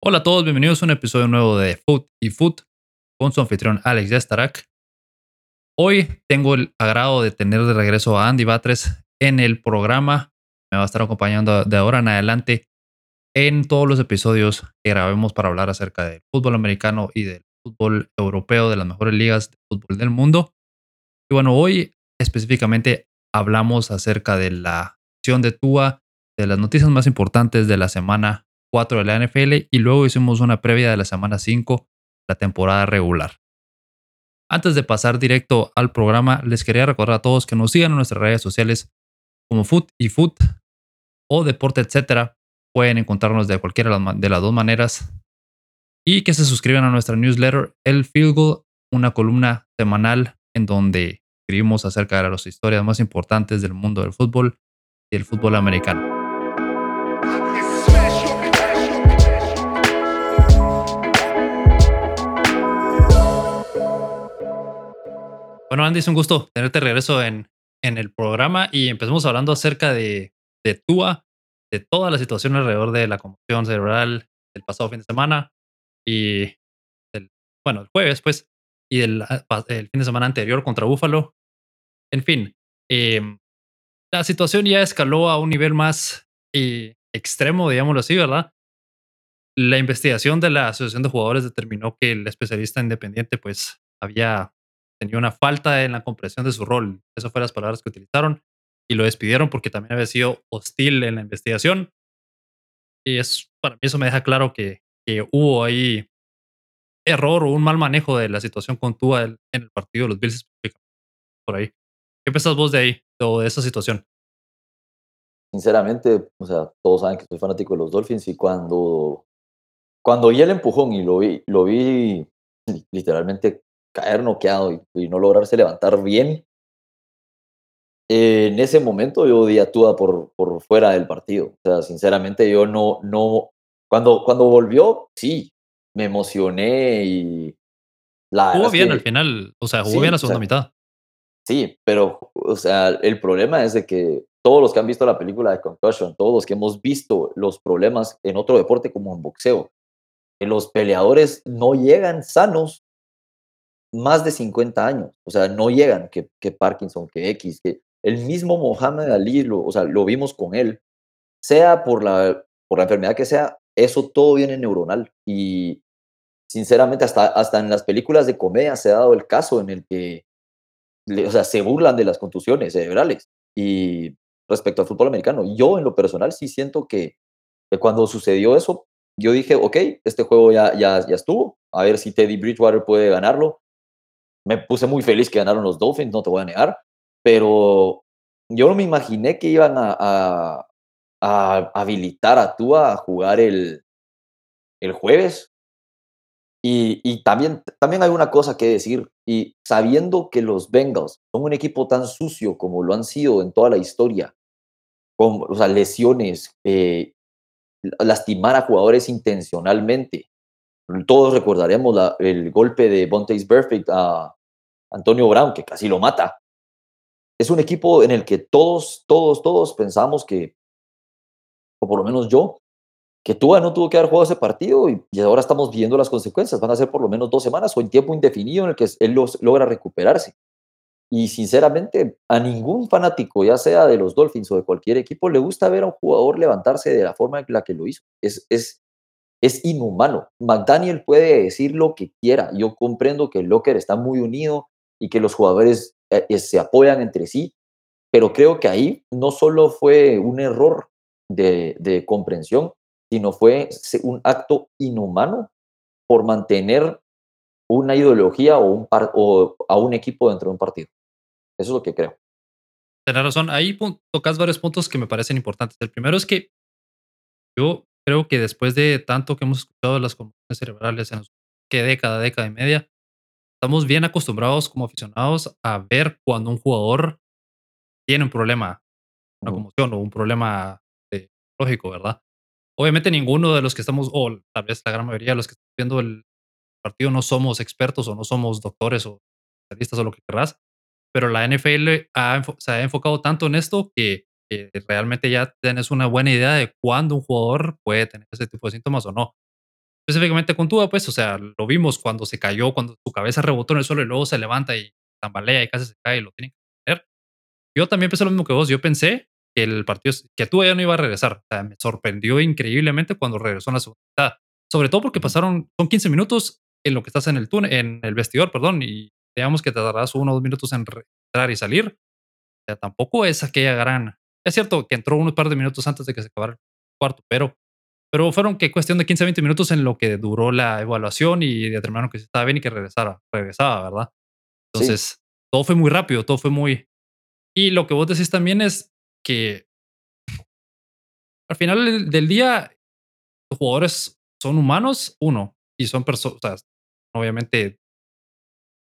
Hola a todos, bienvenidos a un episodio nuevo de Food y Food con su anfitrión Alex Yastarak. Hoy tengo el agrado de tener de regreso a Andy Batres en el programa. Me va a estar acompañando de ahora en adelante en todos los episodios que grabemos para hablar acerca del fútbol americano y del fútbol europeo, de las mejores ligas de fútbol del mundo. Y bueno, hoy específicamente hablamos acerca de la acción de Tua, de las noticias más importantes de la semana 4 de la NFL y luego hicimos una previa de la semana 5, la temporada regular. Antes de pasar directo al programa, les quería recordar a todos que nos sigan en nuestras redes sociales como Foot y Foot o Deporte, etcétera. Pueden encontrarnos de cualquiera de las dos maneras. Y que se suscriban a nuestra newsletter, El Field Goal, una columna semanal en donde escribimos acerca de las historias más importantes del mundo del fútbol y el fútbol americano. Bueno, Andy, es un gusto tenerte regreso en, en el programa y empezamos hablando acerca de, de TUA, de toda la situación alrededor de la conmoción cerebral del pasado fin de semana y el, bueno, el jueves, pues, y el, el fin de semana anterior contra Búfalo. En fin, em, la situación ya escaló a un nivel más eh, extremo, digámoslo así, ¿verdad? La investigación de la Asociación de Jugadores determinó que el especialista independiente, pues, había tenía una falta en la comprensión de su rol. Esas fueron las palabras que utilizaron y lo despidieron porque también había sido hostil en la investigación. Y es, para mí eso me deja claro que, que hubo ahí error o un mal manejo de la situación con Tua en el partido de los Bills por ahí. ¿Qué pensás vos de ahí, o de esa situación? Sinceramente, o sea, todos saben que soy fanático de los Dolphins y cuando, cuando vi el empujón y lo vi, lo vi literalmente caer noqueado y, no lograrse levantar bien, en ese momento yo di a Tua por, por fuera del partido. O sea, sinceramente yo no, no, cuando, cuando volvió, sí, me emocioné y... La jugó bien al final, o sea, jugó bien la segunda mitad. Sí, pero, o sea, el problema es de que todos los que han visto la película de Concussion, todos los que hemos visto los problemas en otro deporte como en boxeo, los peleadores no llegan sanos más de 50 años, o sea, no llegan que, que Parkinson, que X, que el mismo Mohamed Ali, lo, o sea, lo vimos con él, sea por la, por la enfermedad que sea, eso todo viene neuronal. Y sinceramente hasta, hasta en las películas de comedia se ha dado el caso en el que o sea, se burlan de las contusiones cerebrales y respecto al fútbol americano, yo en lo personal sí siento que, que cuando sucedió eso, yo dije, ok, este juego ya, ya, ya estuvo, a ver si Teddy Bridgewater puede ganarlo, me puse muy feliz que ganaron los Dolphins, no te voy a negar, pero yo no me imaginé que iban a, a, habilitar a Tua a jugar el, el jueves. Y, y, también, también hay una cosa que decir, y sabiendo que los Bengals son un equipo tan sucio como lo han sido en toda la historia, con o sea, lesiones, eh, lastimar a jugadores intencionalmente. Todos recordaremos el golpe de Bontaze Perfect a, Antonio Brown, que casi lo mata. Es un equipo en el que todos, todos, todos pensamos que, o por lo menos yo, que Tua no tuvo que haber jugado ese partido y, ahora estamos viendo las consecuencias. Van a ser por lo menos dos semanas o en tiempo indefinido en el que él los, logra recuperarse. Y sinceramente, a ningún fanático, ya sea de los Dolphins o de cualquier equipo, le gusta ver a un jugador levantarse de la forma en la que lo hizo. Es, es inhumano. McDaniel puede decir lo que quiera. Yo comprendo que el Locker está muy unido, y que los jugadores eh, eh, se apoyan entre sí, pero creo que ahí no solo fue un error de, comprensión, sino fue un acto inhumano por mantener una ideología o a un equipo dentro de un partido. Eso es lo que creo. Tienes razón. Ahí tocas varios puntos que me parecen importantes. El primero es que yo creo que después de tanto que hemos escuchado las conmociones cerebrales en que década, década y media, estamos bien acostumbrados como aficionados a ver cuando un jugador tiene un problema, una conmoción o un problema eh, lógico, ¿verdad? Obviamente ninguno de los que estamos, o tal vez la gran mayoría de los que están viendo el partido no somos expertos o no somos doctores o especialistas o lo que querrás, pero la NFL se ha enfocado tanto en esto que, que, realmente ya tienes una buena idea de cuándo un jugador puede tener ese tipo de síntomas o no. específicamente con Tua, pues, o sea, lo vimos cuando se cayó, cuando su cabeza rebotó en el suelo y luego se levanta y tambalea y casi se cae y lo tiene que tener. Yo también pensé lo mismo que vos. Yo pensé que el partido, que Tua ya no iba a regresar. O sea, me sorprendió increíblemente cuando regresó en la segunda mitad. Sobre todo porque pasaron, son 15 minutos en lo que estás en el túnel, en el vestidor, perdón, y digamos que te darás uno o dos minutos en entrar y salir. O sea, tampoco es aquella gran. Es cierto que entró unos par de minutos antes de que se acabara el cuarto, pero, pero fueron que cuestión de 15 a 20 minutos en lo que duró la evaluación y determinaron que estaba bien y que regresara, regresaba, ¿verdad? Entonces, todo fue muy rápido, todo fue muy. Y lo que vos decís también es que al final del día, los jugadores son humanos, uno, y son personas, obviamente,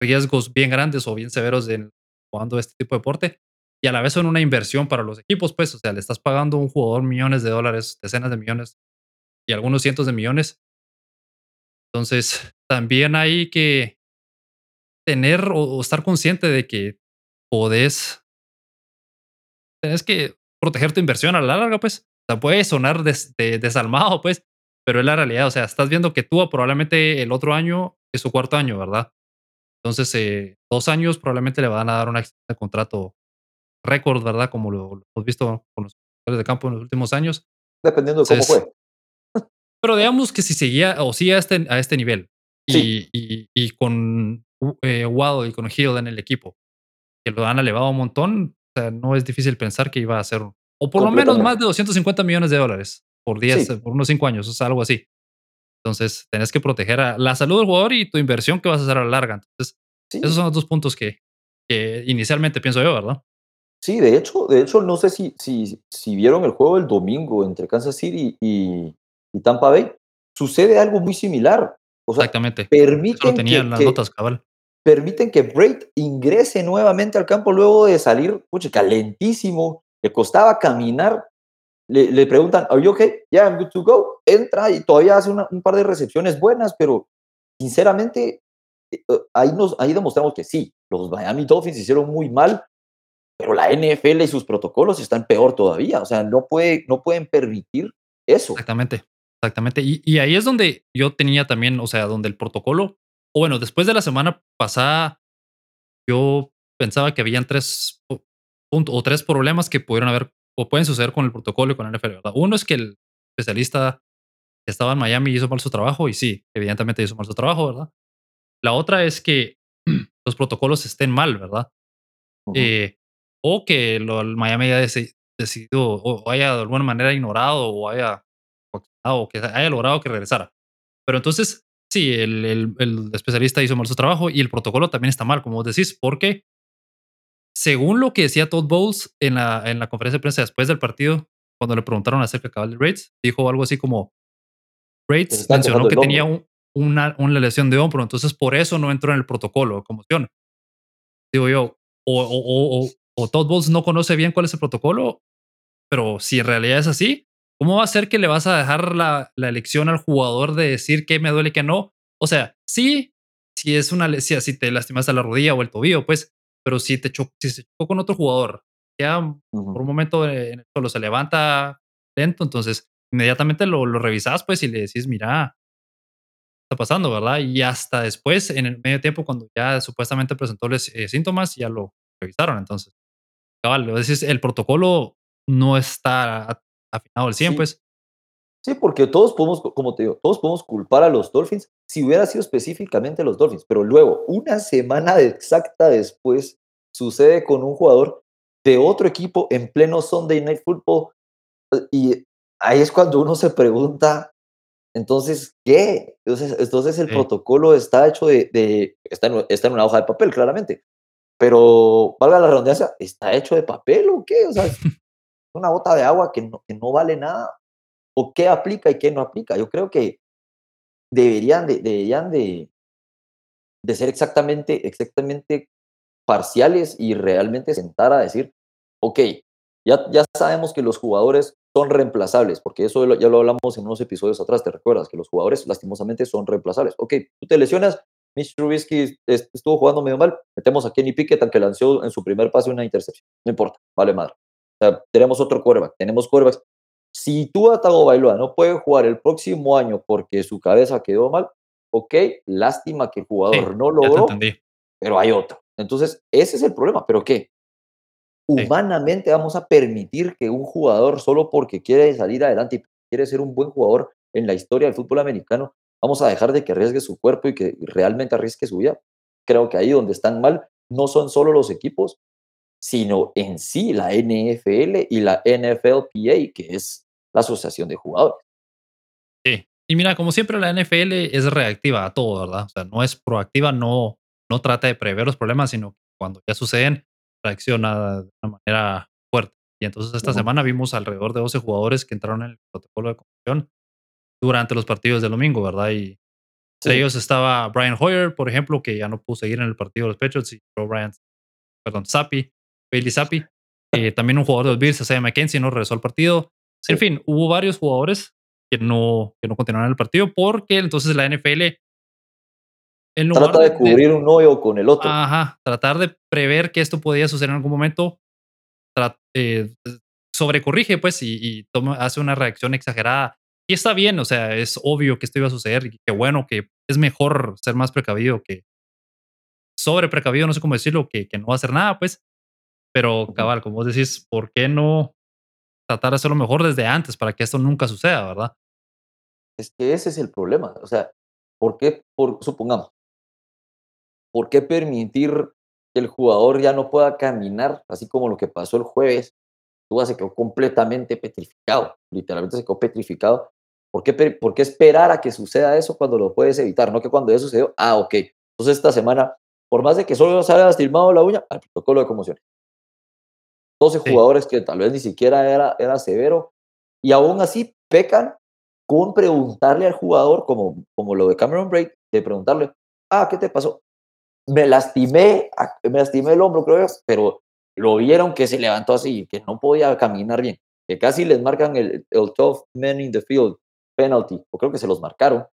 riesgos bien grandes o bien severos en jugando este tipo de deporte. Y a la vez son una inversión para los equipos, pues, o sea, le estás pagando a un jugador millones de dólares, decenas de millones y algunos cientos de millones. Entonces, también hay que tener o, estar consciente de que podés, tenés que proteger tu inversión a la larga, pues. O sea, puede sonar desalmado, pues, pero es la realidad. O sea, estás viendo que tú probablemente el otro año es su cuarto año, ¿verdad? Entonces, eh, dos años probablemente le van a dar un de contrato récord, ¿verdad? Como lo, hemos visto con los jugadores de campo en los últimos años. Dependiendo de cómo fue. Pero digamos que si seguía o sigue a este, a este nivel y, y, con eh, y con Hill en el equipo, que lo han elevado un montón, o sea, no es difícil pensar que iba a ser, o por lo menos más de 250 millones de dólares por 10, por unos 5 años, o sea, algo así. Entonces, tenés que proteger a la salud del jugador y tu inversión que vas a hacer a la larga. Entonces, esos son los dos puntos que, que inicialmente pienso yo, ¿verdad? Sí, de hecho, de hecho no sé si, si, si vieron el juego el domingo entre Kansas City y, y Tampa Bay. Sucede algo muy similar. O sea, Exactamente. Permiten que, las notas, cabal. Permiten que Braid ingrese nuevamente al campo luego de salir, pucha, calentísimo. Le costaba caminar le, preguntan, ¿Are you okay? Yeah, I'm good to go. Entra y todavía hace un par de recepciones buenas, pero sinceramente, eh, ahí, nos, ahí demostramos que sí, los Miami Dolphins hicieron muy mal, pero la NFL y sus protocolos están peor todavía. O sea, no, puede, no pueden permitir eso. Exactamente, exactamente. Y, y ahí es donde yo tenía también, o sea, donde el protocolo, o bueno, después de la semana pasada, yo pensaba que habían tres puntos o tres problemas que pudieron haber o pueden suceder con el protocolo y con la NFL, ¿verdad? Uno es que el especialista estaba en Miami y hizo mal su trabajo, y sí, evidentemente hizo mal su trabajo, ¿verdad? La otra es que los protocolos estén mal, ¿verdad? Eh, o que lo, el Miami haya decidido o haya de alguna manera ignorado o haya o que haya logrado que regresara. Pero entonces, sí, el, el, el, especialista hizo mal su trabajo y el protocolo también está mal, como vos decís, porque según lo que decía Todd Bowles en la, en la conferencia de prensa después del partido, cuando le preguntaron acerca de Rates, dijo algo así como, Rates mencionó que tenía una, una, lesión de hombro, entonces por eso no entró en el protocolo de conmoción. Digo yo, o, o, o, o Todd Bowles no conoce bien cuál es el protocolo, pero si en realidad es así, ¿cómo va a ser que le vas a dejar la, la elección al jugador de decir que me duele y que no? O sea, sí, si es una lesión, si te lastimas a la rodilla o el tobillo, pues pero si te chocó, si se chocó con otro jugador, ya por un momento en solo se levanta lento, entonces inmediatamente lo, lo revisas pues y le decís, mira, está pasando, ¿verdad? Y hasta después, en el medio tiempo, cuando ya supuestamente presentó los eh, síntomas, ya lo revisaron. Entonces, cabal, decís, el protocolo no está afinado al 100, pues. Sí, porque todos podemos, como te digo, todos podemos culpar a los Dolphins si hubiera sido específicamente los Dolphins, pero luego, una semana exacta después, sucede con un jugador de otro equipo en pleno Sunday Night Football y ahí es cuando uno se pregunta, entonces, ¿qué? Entonces, entonces el protocolo está hecho de, está, en, está, en, una hoja de papel, claramente, pero, valga la redundancia, ¿está hecho de papel o qué? O sea, es una gota de agua que no, que no vale nada o qué aplica y qué no aplica. Yo creo que deberían de, deberían de, de ser exactamente, exactamente parciales y realmente sentar a decir, ok, ya, ya sabemos que los jugadores son reemplazables, porque eso ya lo hablamos en unos episodios atrás, ¿te recuerdas? Que los jugadores lastimosamente son reemplazables. Ok, tú te lesionas, Mitch Trubisky estuvo jugando medio mal, metemos a Kenny Pickett, aunque lanzó en su primer pase una intercepción. No importa, vale madre. O sea, tenemos otro quarterback, tenemos quarterbacks Si Tua Tagovailoa no puede jugar el próximo año porque su cabeza quedó mal, ok, lástima que el jugador no logró, pero hay otro. Entonces, ese es el problema. ¿Pero qué? Humanamente vamos a permitir que un jugador, solo porque quiere salir adelante y quiere ser un buen jugador en la historia del fútbol americano, vamos a dejar de que arriesgue su cuerpo y que realmente arriesgue su vida. Creo que ahí donde están mal no son solo los equipos, sino en sí la NFL y la NFLPA, que es la asociación de jugadores. Sí, y mira, como siempre la NFL es reactiva a todo, ¿verdad? O sea, no es proactiva, no, no trata de prever los problemas, sino cuando ya suceden, reacciona de una manera fuerte. Y entonces esta semana vimos alrededor de 12 jugadores que entraron en el protocolo de conmoción durante los partidos del domingo, ¿verdad? Y entre ellos estaba Brian Hoyer, por ejemplo, que ya no pudo seguir en el partido de los Patriots, y Brian, perdón, Zappi, Bailey Zappi. Eh, también un jugador de los Bills, Isaiah McKenzie, no regresó al partido. En fin, hubo varios jugadores que no, que no continuaron en el partido porque entonces la NFL en Trata de cubrir un hoyo con el otro. Ajá, tratar de prever que esto podía suceder en algún momento. Eh, sobrecorrige, pues, y, y toma, hace una reacción exagerada. Y está bien, o sea, es obvio que esto iba a suceder y qué bueno que es mejor ser más precavido que sobre precavido, no sé cómo decirlo, que, que no hacer nada, pues. Pero, cabal, como vos decís, ¿por qué no tratar de hacerlo mejor desde antes para que esto nunca suceda, verdad? Es que ese es el problema. O sea, ¿por qué, por, supongamos, ¿por qué permitir que el jugador ya no pueda caminar, así como lo que pasó el jueves? Tú se quedó completamente petrificado, literalmente se quedó petrificado. ¿Por qué, ¿Por qué esperar a que suceda eso cuando lo puedes evitar? No que cuando eso sucedió, ah, ok. Entonces esta semana, por más de que solo se haya lastimado la uña, al protocolo de conmoción. 12 jugadores que tal vez ni siquiera era, era severo, y aún así pecan con preguntarle al jugador, como, como lo de Cameron Braid, de preguntarle, ah, ¿qué te pasó? Me lastimé, me lastimé el hombro, creo, pero lo vieron que se levantó así, que no podía caminar bien, que casi les marcan el, el 12 men in the field penalty, o creo que se los marcaron,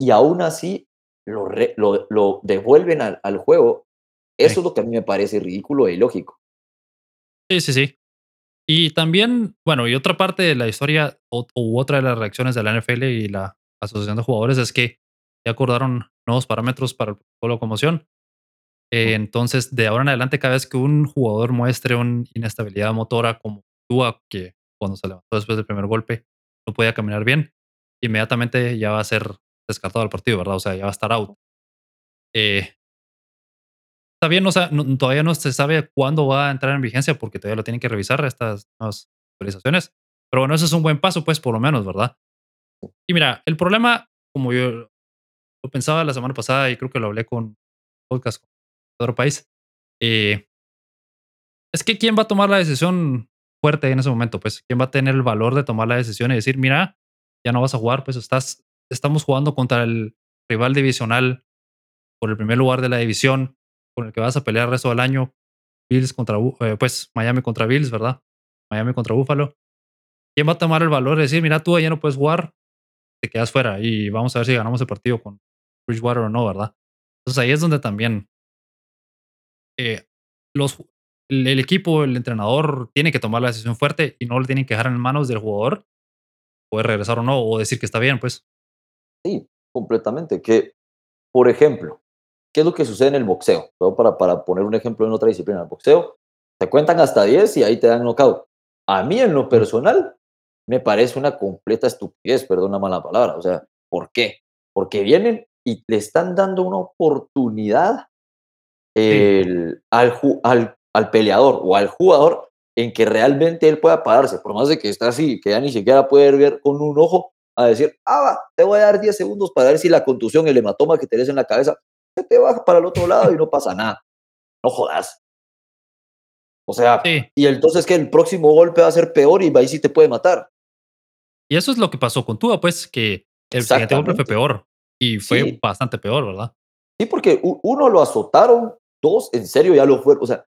y aún así lo, lo, lo devuelven al, al juego. Eso es lo que a mí me parece ridículo e ilógico. Sí, sí, sí. Y también, bueno, y otra parte de la historia u otra de las reacciones de la NFL y la Asociación de Jugadores es que ya acordaron nuevos parámetros para el protocolo de conmoción. Eh, entonces, de ahora en adelante, cada vez que un jugador muestre una inestabilidad motora como Tua, que cuando se levantó después del primer golpe no podía caminar bien, inmediatamente ya va a ser descartado del partido, ¿verdad? O sea, ya va a estar out. Eh, Todavía no, todavía no se sabe cuándo va a entrar en vigencia porque todavía lo tienen que revisar estas nuevas actualizaciones. Pero bueno, eso es un buen paso, pues, por lo menos, ¿verdad? Y mira, el problema, como yo lo pensaba la semana pasada y creo que lo hablé con podcast con otro país, eh, es que quién va a tomar la decisión fuerte en ese momento, pues, quién va a tener el valor de tomar la decisión y decir, mira, ya no vas a jugar, pues estás, estamos jugando contra el rival divisional por el primer lugar de la división con el que vas a pelear el resto del año, Bills contra, eh, pues Miami contra Bills, ¿verdad? Miami contra Buffalo. ¿Quién va a tomar el valor de decir, mira, tú ya no puedes jugar, te quedas fuera y vamos a ver si ganamos el partido con Bridgewater o no, ¿verdad? Entonces ahí es donde también eh, los, el, equipo, el entrenador, tiene que tomar la decisión fuerte y no le tienen que dejar en manos del jugador poder regresar o no, o decir que está bien, pues. Sí, completamente. Que, por ejemplo, ¿Qué es lo que sucede en el boxeo? Para, para poner un ejemplo en otra disciplina, el boxeo, te cuentan hasta 10 y ahí te dan knockout. A mí, en lo personal, me parece una completa estupidez, perdón una mala palabra. O sea, ¿por qué? Porque vienen y le están dando una oportunidad al, al, al, peleador o al jugador en que realmente él pueda pararse, por más de que está así, que ya ni siquiera puede ver con un ojo, a decir, ah, va, te voy a dar 10 segundos para ver si la contusión, el hematoma que tenés en la cabeza te vas para el otro lado y no pasa nada. No jodas. O sea, y entonces que el próximo golpe va a ser peor y ahí sí te puede matar. Y eso es lo que pasó con Tua, pues, que el siguiente golpe fue peor. Y fue bastante peor, ¿verdad? Sí, porque uno lo azotaron, dos, en serio ya lo fueron. O sea,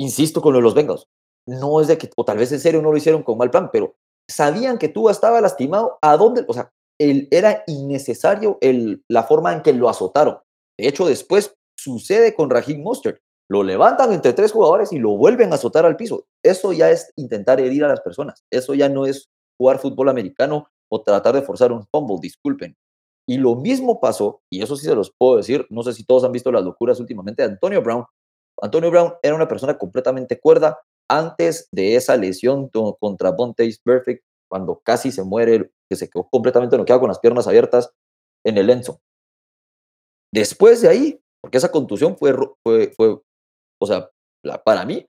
insisto con lo de los Bengals. No es de que, o tal vez en serio no lo hicieron con mal plan, pero sabían que Tua estaba lastimado. ¿A dónde? O sea, era innecesario el, la forma en que lo azotaron. De hecho, después sucede con Raheem Mostert. lo levantan entre tres jugadores y lo vuelven a azotar al piso. Eso ya es intentar herir a las personas. Eso ya no es jugar fútbol americano o tratar de forzar un fumble, disculpen. Y lo mismo pasó, y eso sí se los puedo decir, no sé si todos han visto las locuras últimamente de Antonio Brown. Antonio Brown era una persona completamente cuerda antes de esa lesión contra Bontaze Perfect, cuando casi se muere, que se quedó completamente noqueado con las piernas abiertas en el Enzo. Después de ahí, porque esa contusión fue, fue, fue o sea, para mí,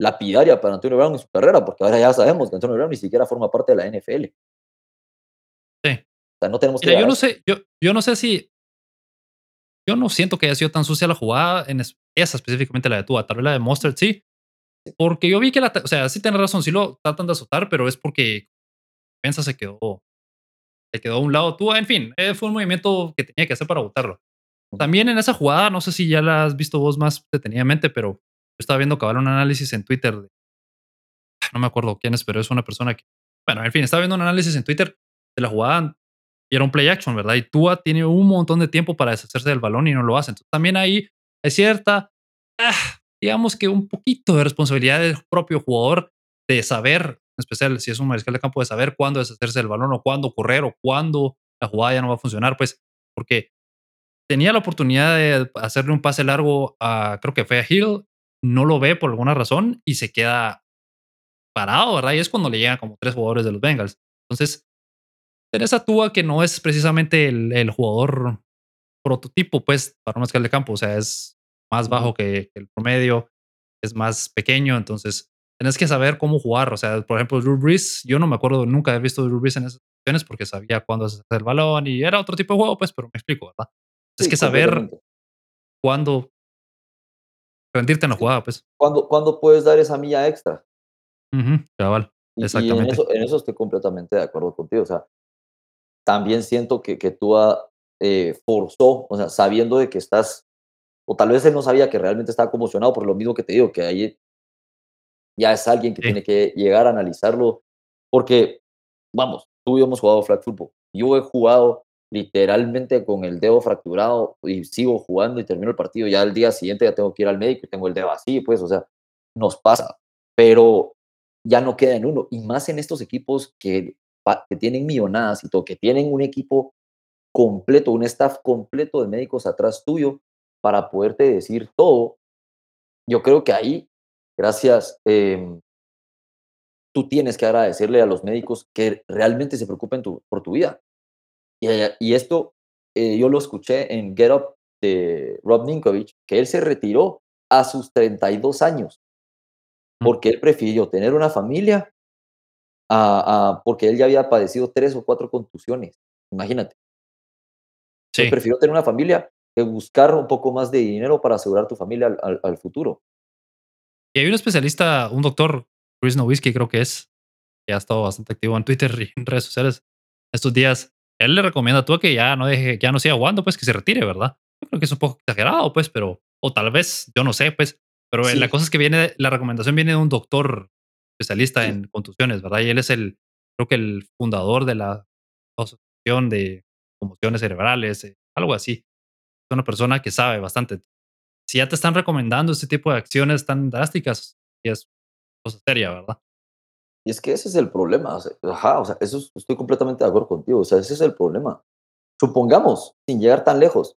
lapidaria para Antonio Brown en su carrera, porque ahora ya sabemos que Antonio Brown ni siquiera forma parte de la NFL. Sí. O sea, no tenemos que. yo no sé, yo, yo no sé si. Yo no siento que haya sido tan sucia la jugada en esa específicamente la de Tua, tal vez la de Mustard sí. Porque yo vi que la, o sea, sí tiene razón, sí lo tratan de azotar, pero es porque Pensa se quedó, se quedó a un lado Tua, en fin, eh, fue un movimiento que tenía que hacer para votarlo. También en esa jugada, no sé si ya la has visto vos más detenidamente, pero yo estaba viendo cabal un análisis en Twitter de, no me acuerdo quién es, pero es una persona que, bueno, en fin, estaba viendo un análisis en Twitter de la jugada y era un play action, ¿verdad? Y Tua tiene un montón de tiempo para deshacerse del balón y no lo hace. Entonces también ahí es cierta, ah, digamos que un poquito de responsabilidad del propio jugador de saber, en especial si es un mariscal de campo, de saber cuándo deshacerse del balón o cuándo correr o cuándo la jugada ya no va a funcionar, pues porque tenía la oportunidad de hacerle un pase largo a, creo que fue a Hill, no lo ve por alguna razón y se queda parado, ¿verdad? Y es cuando le llegan como tres jugadores de los Bengals. Entonces, tenés a Tua que no es precisamente el, jugador prototipo, pues, para un escala de campo. O sea, es más bajo que, el promedio, es más pequeño, entonces tenés que saber cómo jugar. O sea, por ejemplo, Drew Brees, yo no me acuerdo nunca haber visto Drew Brees en esas situaciones porque sabía cuándo hacer el balón y era otro tipo de juego, pues, pero me explico, ¿verdad? es que saber cuándo rendirte en la jugada, pues. ¿Cuándo, ¿Cuándo, puedes dar esa milla extra? cabal, exactamente. Y en, eso, estoy completamente de acuerdo contigo. O sea, también siento que, que tú eh, forzó, o sea, sabiendo de que estás, o tal vez él no sabía que realmente estaba conmocionado por lo mismo que te digo, que ahí ya es alguien que tiene que llegar a analizarlo, porque, vamos, tú y yo hemos jugado flag football. Yo he jugado literalmente con el dedo fracturado y sigo jugando y termino el partido, ya al día siguiente ya tengo que ir al médico y tengo el dedo así, pues, o sea, nos pasa, pero ya no queda en uno, y más en estos equipos que, que tienen millonadas y todo, que tienen un equipo completo, un staff completo de médicos atrás tuyo para poderte decir todo. Yo creo que ahí, gracias, em, tú tienes que agradecerle a los médicos que realmente se preocupen por tu vida. Y, esto eh, yo lo escuché en Get Up de Rob Ninkovich, que él se retiró a sus 32 años, porque él prefirió tener una familia a, porque él ya había padecido tres o cuatro contusiones. Imagínate. Sí. Él prefirió tener una familia que buscar un poco más de dinero para asegurar tu familia al, al, futuro. Y hay un especialista, un doctor, Chris Nowinski creo que es, que ha estado bastante activo en Twitter y en redes sociales estos días, él le recomienda a tú que ya no deje, ya no siga jugando, pues que se retire, ¿verdad? Yo creo que es un poco exagerado, pues, pero, o tal vez, yo no sé, pues, pero la cosa es que viene, la recomendación viene de un doctor especialista en contusiones, ¿verdad? Y él es el, creo que el fundador de la Asociación de Conmociones Cerebrales, eh, algo así. Es una persona que sabe bastante. Si ya te están recomendando este tipo de acciones tan drásticas, es cosa seria, ¿verdad? Y es que ese es el problema. O sea, ajá, o sea, eso estoy completamente de acuerdo contigo. O sea, ese es el problema. Supongamos, sin llegar tan lejos,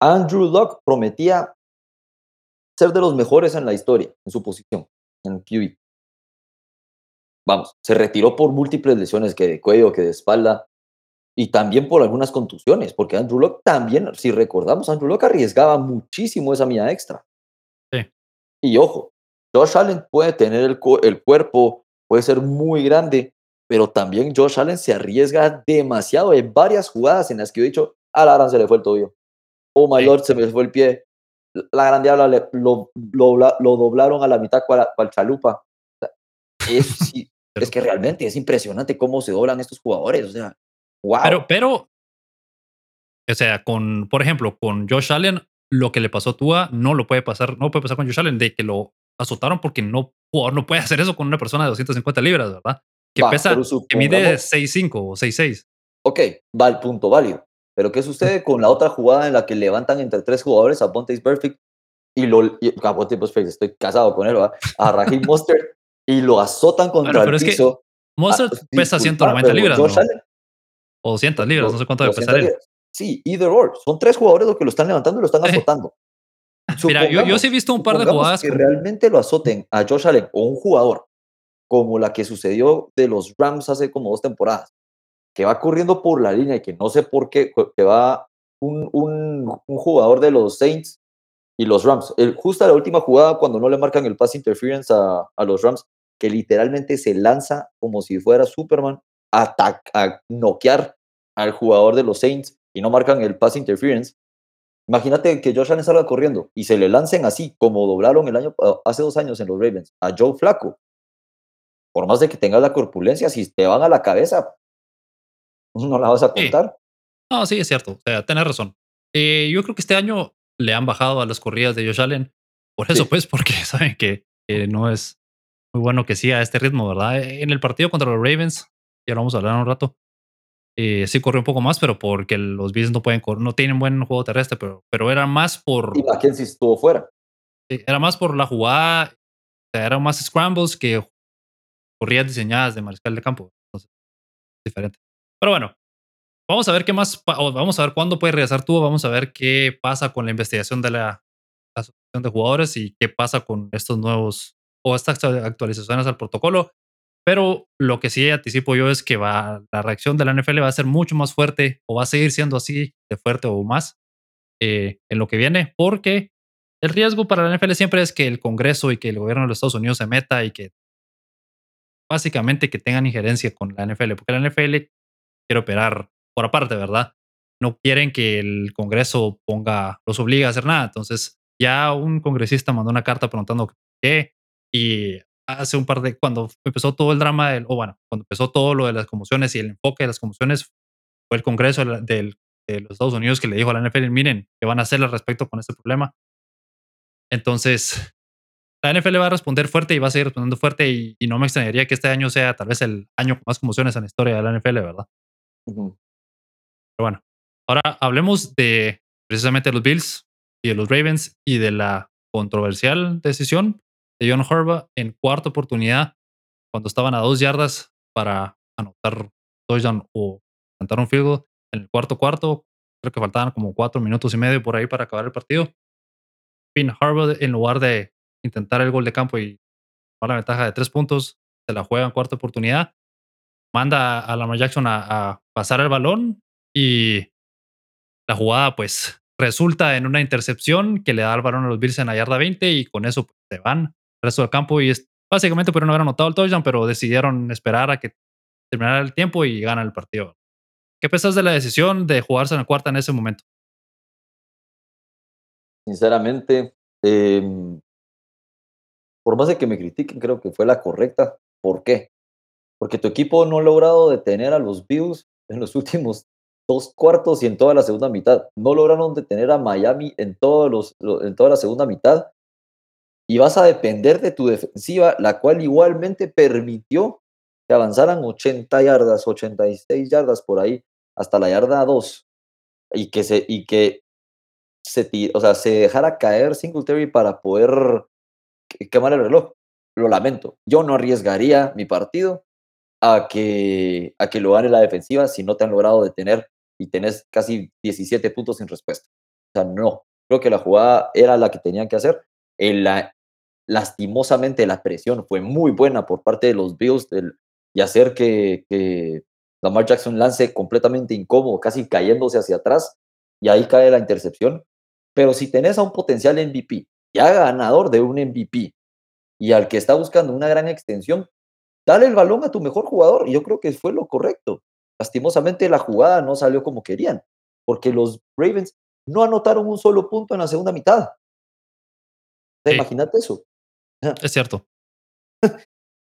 Andrew Luck prometía ser de los mejores en la historia, en su posición, en QB. Vamos, se retiró por múltiples lesiones, que de cuello, que de espalda, y también por algunas contusiones, porque Andrew Luck también, si recordamos, Andrew Luck arriesgaba muchísimo esa mía extra. Sí. Y ojo, Josh Allen puede tener el, el cuerpo puede ser muy grande, pero también Josh Allen se arriesga demasiado en varias jugadas en las que he dicho, a la gran se le fue el tobillo. Oh my lord, se me fue el pie. La gran diabla lo, lo, doblaron a la mitad para el chalupa. Es, es que realmente es impresionante cómo se doblan estos jugadores. O sea, wow. Pero, pero, o sea, con, por ejemplo, con Josh Allen, lo que le pasó a Tua no lo puede pasar, no puede pasar con Josh Allen, de que lo azotaron porque no, no puede hacer eso con una persona de 250 libras, ¿verdad? Que pesa, que mide 6'5 o 6'6. Ok, va el punto válido. Pero ¿qué sucede con la otra jugada en la que levantan entre tres jugadores a Ponte's Perfect y lo, y, ah, pues, estoy casado con él, ¿verdad? a Raheem Mostert y lo azotan contra pero el es que. Mostert Ah, pesa disculpa, 190 pero libras, O 200 libras, no sé cuánto debe 200 pesar él. Sí, either or. Son tres jugadores los que lo están levantando y lo están azotando. Mira, yo, yo sí he visto un par de jugadas. que realmente lo azoten a Josh Allen o un jugador como la que sucedió de los Rams hace como dos temporadas, que va corriendo por la línea y que no sé por qué, que va un, un- un jugador de los Saints y los Rams. El, justo la última jugada, cuando no le marcan el pass interference a, a los Rams, que literalmente se lanza como si fuera Superman a, a noquear al jugador de los Saints y no marcan el pass interference. Imagínate que Josh Allen salga corriendo y se le lancen así, como doblaron el año, hace dos años en los Ravens, a Joe Flaco. Por más de que tengas la corpulencia, si te van a la cabeza, no la vas a Sí. contar. No, sí, es cierto. O sea, tenés razón. Eh, yo creo que este año le han bajado a las corridas de Josh Allen. Por eso, Sí. pues, porque saben que, que no es muy bueno que siga a este ritmo, ¿verdad? En el partido contra los Ravens, ya lo vamos a hablar un rato, eh, sí corrió un poco más, pero porque los Bills no pueden correr, no tienen buen juego terrestre, pero, pero era más por Y Mackenzie estuvo fuera. Sí, era más por la jugada, o sea, eran más scrambles que corridas diseñadas de mariscal de campo. Entonces, diferente. Pero bueno, vamos a ver qué más, vamos a ver cuándo puede regresar tú, vamos a ver qué pasa con la investigación de la asociación de jugadores y qué pasa con estos nuevos o estas actu- actualizaciones al protocolo. Pero lo que sí anticipo yo es que va, la reacción de la NFL va a ser mucho más fuerte o va a seguir siendo así de fuerte o más eh, en lo que viene, porque el riesgo para la NFL siempre es que el Congreso y que el gobierno de los Estados Unidos se meta y que básicamente que tengan injerencia con la NFL, porque la NFL quiere operar por aparte, ¿verdad? No quieren que el Congreso ponga, los obligue a hacer nada. Entonces, ya un congresista mandó una carta preguntando qué y hace un par de, cuando empezó todo el drama, del, o bueno, cuando empezó todo lo de las conmociones y el enfoque de las conmociones, fue el Congreso de la- del- de los Estados Unidos que le dijo a la NFL, miren, ¿qué van a hacer al respecto con este problema? Entonces, la NFL va a responder fuerte y va a seguir respondiendo fuerte y, y no me extrañaría que este año sea tal vez el año con más conmociones en la historia de la NFL, ¿verdad? Ujú. Pero bueno, ahora hablemos de precisamente los Bills y de los Ravens y de la controversial decisión de John Harbaugh en cuarta oportunidad cuando estaban a dos yardas para anotar touchdown o cantar un field goal en el cuarto cuarto. Creo que faltaban como cuatro minutos y medio por ahí para acabar el partido. Finn Harbaugh, en lugar de intentar el gol de campo y tomar la ventaja de tres puntos, se la juega en cuarta oportunidad. Manda a Lamar Jackson a, pasar el balón y la jugada pues resulta en una intercepción que le da el balón a los Bills en la yarda 20 y con eso pues, se van resto del campo y es, básicamente pudieron haber anotado el touchdown, pero decidieron esperar a que terminara el tiempo y ganan el partido. ¿Qué pensás de la decisión de jugarse en la cuarta en ese momento? Sinceramente, em, por más de que me critiquen, creo que fue la correcta. ¿Por qué? Porque tu equipo no ha logrado detener a los Bills en los últimos dos cuartos y en toda la segunda mitad. No lograron detener a Miami en, todos los, lo- en toda la segunda mitad. Y vas a depender de tu defensiva, la cual igualmente permitió que avanzaran 80 yardas, 86 yardas por ahí, hasta la yarda 2. Y que se, y que se, o sea, se dejara caer Singletary para poder que- quemar el reloj. Lo lamento. Yo no arriesgaría mi partido a que, a que lo gane la defensiva si no te han logrado detener y tenés casi 17 puntos sin respuesta. O sea, no. Creo que la jugada era la que tenían que hacer. En la, lastimosamente la presión fue muy buena por parte de los Bills del- y hacer que, que Lamar Jackson lance completamente incómodo, casi cayéndose hacia atrás y ahí cae la intercepción. Pero si tenés a un potencial MVP, ya ganador de un MVP y al que está buscando una gran extensión, dale el balón a tu mejor jugador. Y yo creo que fue lo correcto. Lastimosamente la jugada no salió como querían, porque los Ravens no anotaron un solo punto en la segunda mitad. Sí. Imagínate eso. Es cierto.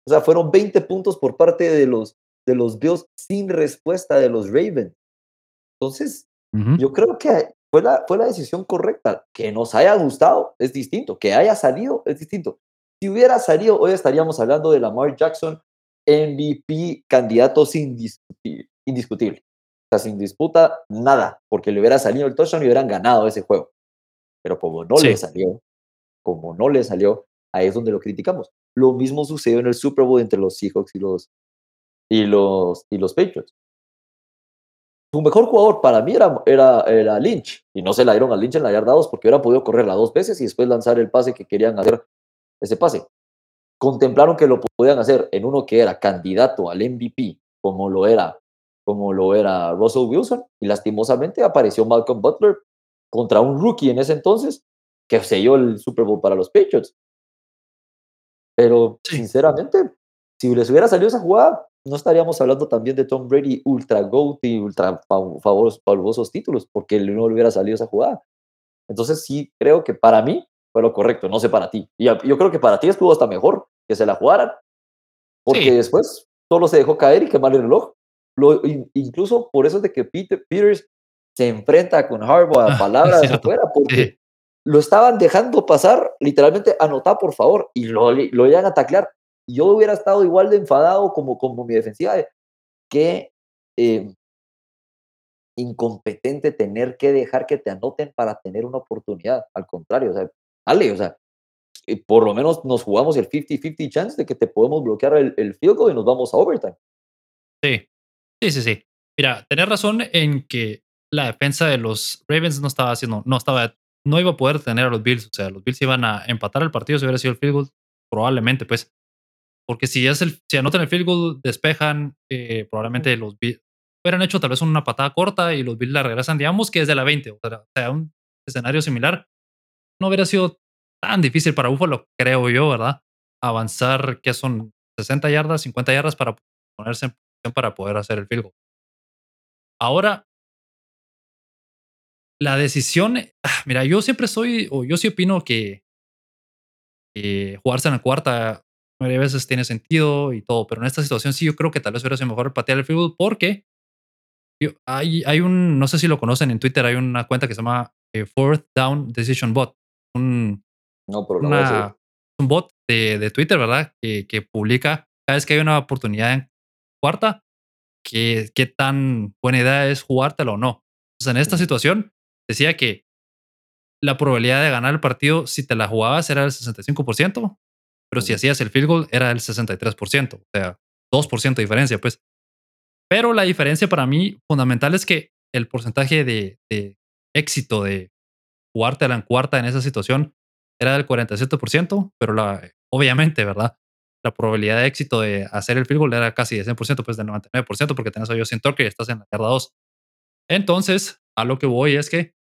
O sea, fueron 20 puntos por parte de los, de los Bills sin respuesta de los Ravens. Entonces, yo creo que fue la, fue la decisión correcta. Que nos haya gustado es distinto. Que haya salido es distinto. Si hubiera salido, hoy estaríamos hablando de Lamar Jackson, MVP, candidato sin indiscutible. O sea, sin disputa, nada. Porque le hubiera salido el touchdown y hubieran ganado ese juego. Pero como no le salió, como no le salió, ahí es donde lo criticamos. Lo mismo sucedió en el Super Bowl entre los Seahawks y los, y los, y los Patriots. Su mejor jugador para mí era, era, era Lynch, y no se la dieron a Lynch en la yarda 2 porque hubiera podido correrla dos veces y después lanzar el pase que querían hacer ese pase. Contemplaron que lo podían hacer en uno que era candidato al MVP, como lo era, como lo era Russell Wilson, y lastimosamente apareció Malcolm Butler contra un rookie en ese entonces que selló el Super Bowl para los Patriots. Pero sinceramente, si les hubiera salido esa jugada, no estaríamos hablando también de Tom Brady ultra GOAT y ultra fabulosos títulos, porque no le hubiera salido esa jugada. Entonces sí creo que para mí fue lo correcto, no sé para ti. Y yo creo que para ti estuvo hasta mejor que se la jugaran, porque después solo se dejó caer y quemar el reloj. Lo, incluso por eso es de que Peter, Peters se enfrenta con Harbaugh a palabras afuera, porque lo estaban dejando pasar, literalmente, anotá por favor, y lo, lo iban a taclear. Yo hubiera estado igual de enfadado como, como mi defensiva, de que em, incompetente tener que dejar que te anoten para tener una oportunidad. Al contrario, o sea, dale, o sea, eh, por lo menos nos jugamos el 50-50 chance de que te podemos bloquear el, el field goal y nos vamos a overtime. Sí, sí, sí, sí. Mira, tenés razón en que la defensa de los Ravens no estaba haciendo, no estaba, no iba a poder tener a los Bills. O sea, los Bills iban a empatar el partido si hubiera sido el field goal, probablemente, pues. Porque si es el, si anotan el field goal, despejan, eh, probablemente los Bills hubieran hecho tal vez una patada corta y los Bills la regresan, digamos que es de la 20, o sea, un escenario similar. No hubiera sido tan difícil para Buffalo, creo yo, ¿verdad? Avanzar, que son 60 yardas, 50 yardas para ponerse en posición para poder hacer el field goal. Ahora, la decisión, ah, mira, yo siempre soy, o yo sí opino que, jugarse en la cuarta a veces tiene sentido y todo, pero en esta situación sí yo creo que tal vez hubiera sido mejor patear el field porque hay, hay un, no sé si lo conocen en Twitter, hay una cuenta que se llama eh, Fourth Down Decision Bot, un, no, pero un bot de, de Twitter, ¿verdad? Que, que, publica cada vez que hay una oportunidad en cuarta, que, qué tan buena idea es jugártelo o no. Entonces, en esta situación, decía que la probabilidad de ganar el partido si te la jugabas era del 65%, pero si hacías el field goal era del 63%, o sea, 2% de diferencia, pues. Pero la diferencia para mí fundamental es que el porcentaje de, de éxito de jugártela en cuarta en esa situación era del 47%, pero la, obviamente, ¿verdad? La probabilidad de éxito de hacer el field goal era casi de 100%, pues del 99%, porque tenés a Justin Tucker y estás en la yarda 2. Entonces, a lo que voy es que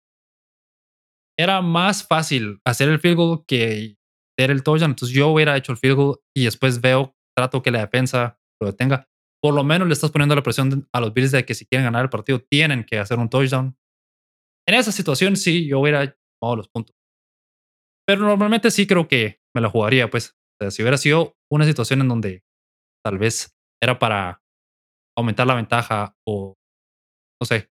era más fácil hacer el field goal que hacer el touchdown. Entonces, yo hubiera hecho el field goal y después veo, trato que la defensa lo detenga. Por lo menos le estás poniendo la presión a los Bills de que si quieren ganar el partido tienen que hacer un touchdown. En esa situación, sí, yo hubiera tomado los puntos. Pero normalmente sí creo que me la jugaría, pues. si hubiera sido una situación en donde tal vez era para aumentar la ventaja o, no sé,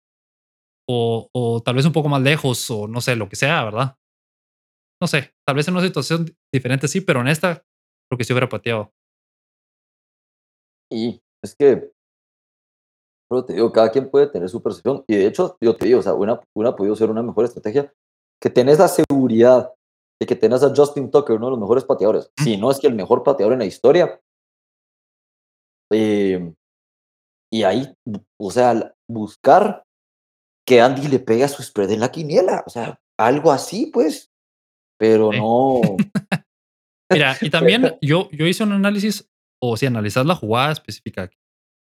o, o tal vez un poco más lejos o no sé, lo que sea, ¿verdad? No sé, tal vez en una situación diferente sí, pero en esta creo que sí hubiera pateado. Y es que, pero te digo, cada quien puede tener su percepción. Y de hecho, yo te digo, o sea, una, una ha podido ser una mejor estrategia que tenés la seguridad de que tenés a Justin Tucker, uno de los mejores pateadores, si no es que el mejor pateador en la historia. Eh, y ahí, o sea, buscar que Andy le pegue a su spread en la quiniela, o sea, algo así, pues, pero no. Mira, y también yo, yo hice un análisis, o si analizas la jugada específica,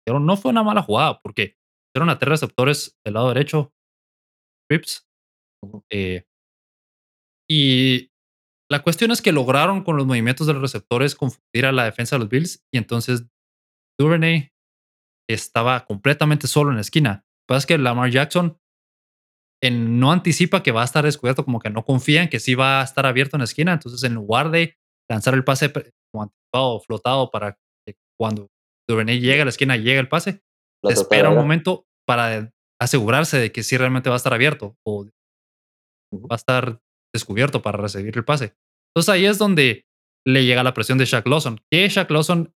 pero no fue una mala jugada, porque fueron a tres receptores del lado derecho, Rips, eh, y la cuestión es que lograron con los movimientos de los receptores confundir a la defensa de los Bills y entonces Duvernay estaba completamente solo en la esquina. Lo que pasa es que Lamar Jackson no anticipa que va a estar descubierto, como que no confía en que sí va a estar abierto en la esquina. Entonces, en lugar de lanzar el pase como anticipado o flotado para que cuando Duvernay llegue a la esquina llegue el pase, espera un momento para asegurarse de que sí realmente va a estar abierto o va a estar descubierto para recibir el pase. Entonces ahí es donde le llega la presión de Shaq Lawson, que Shaq Lawson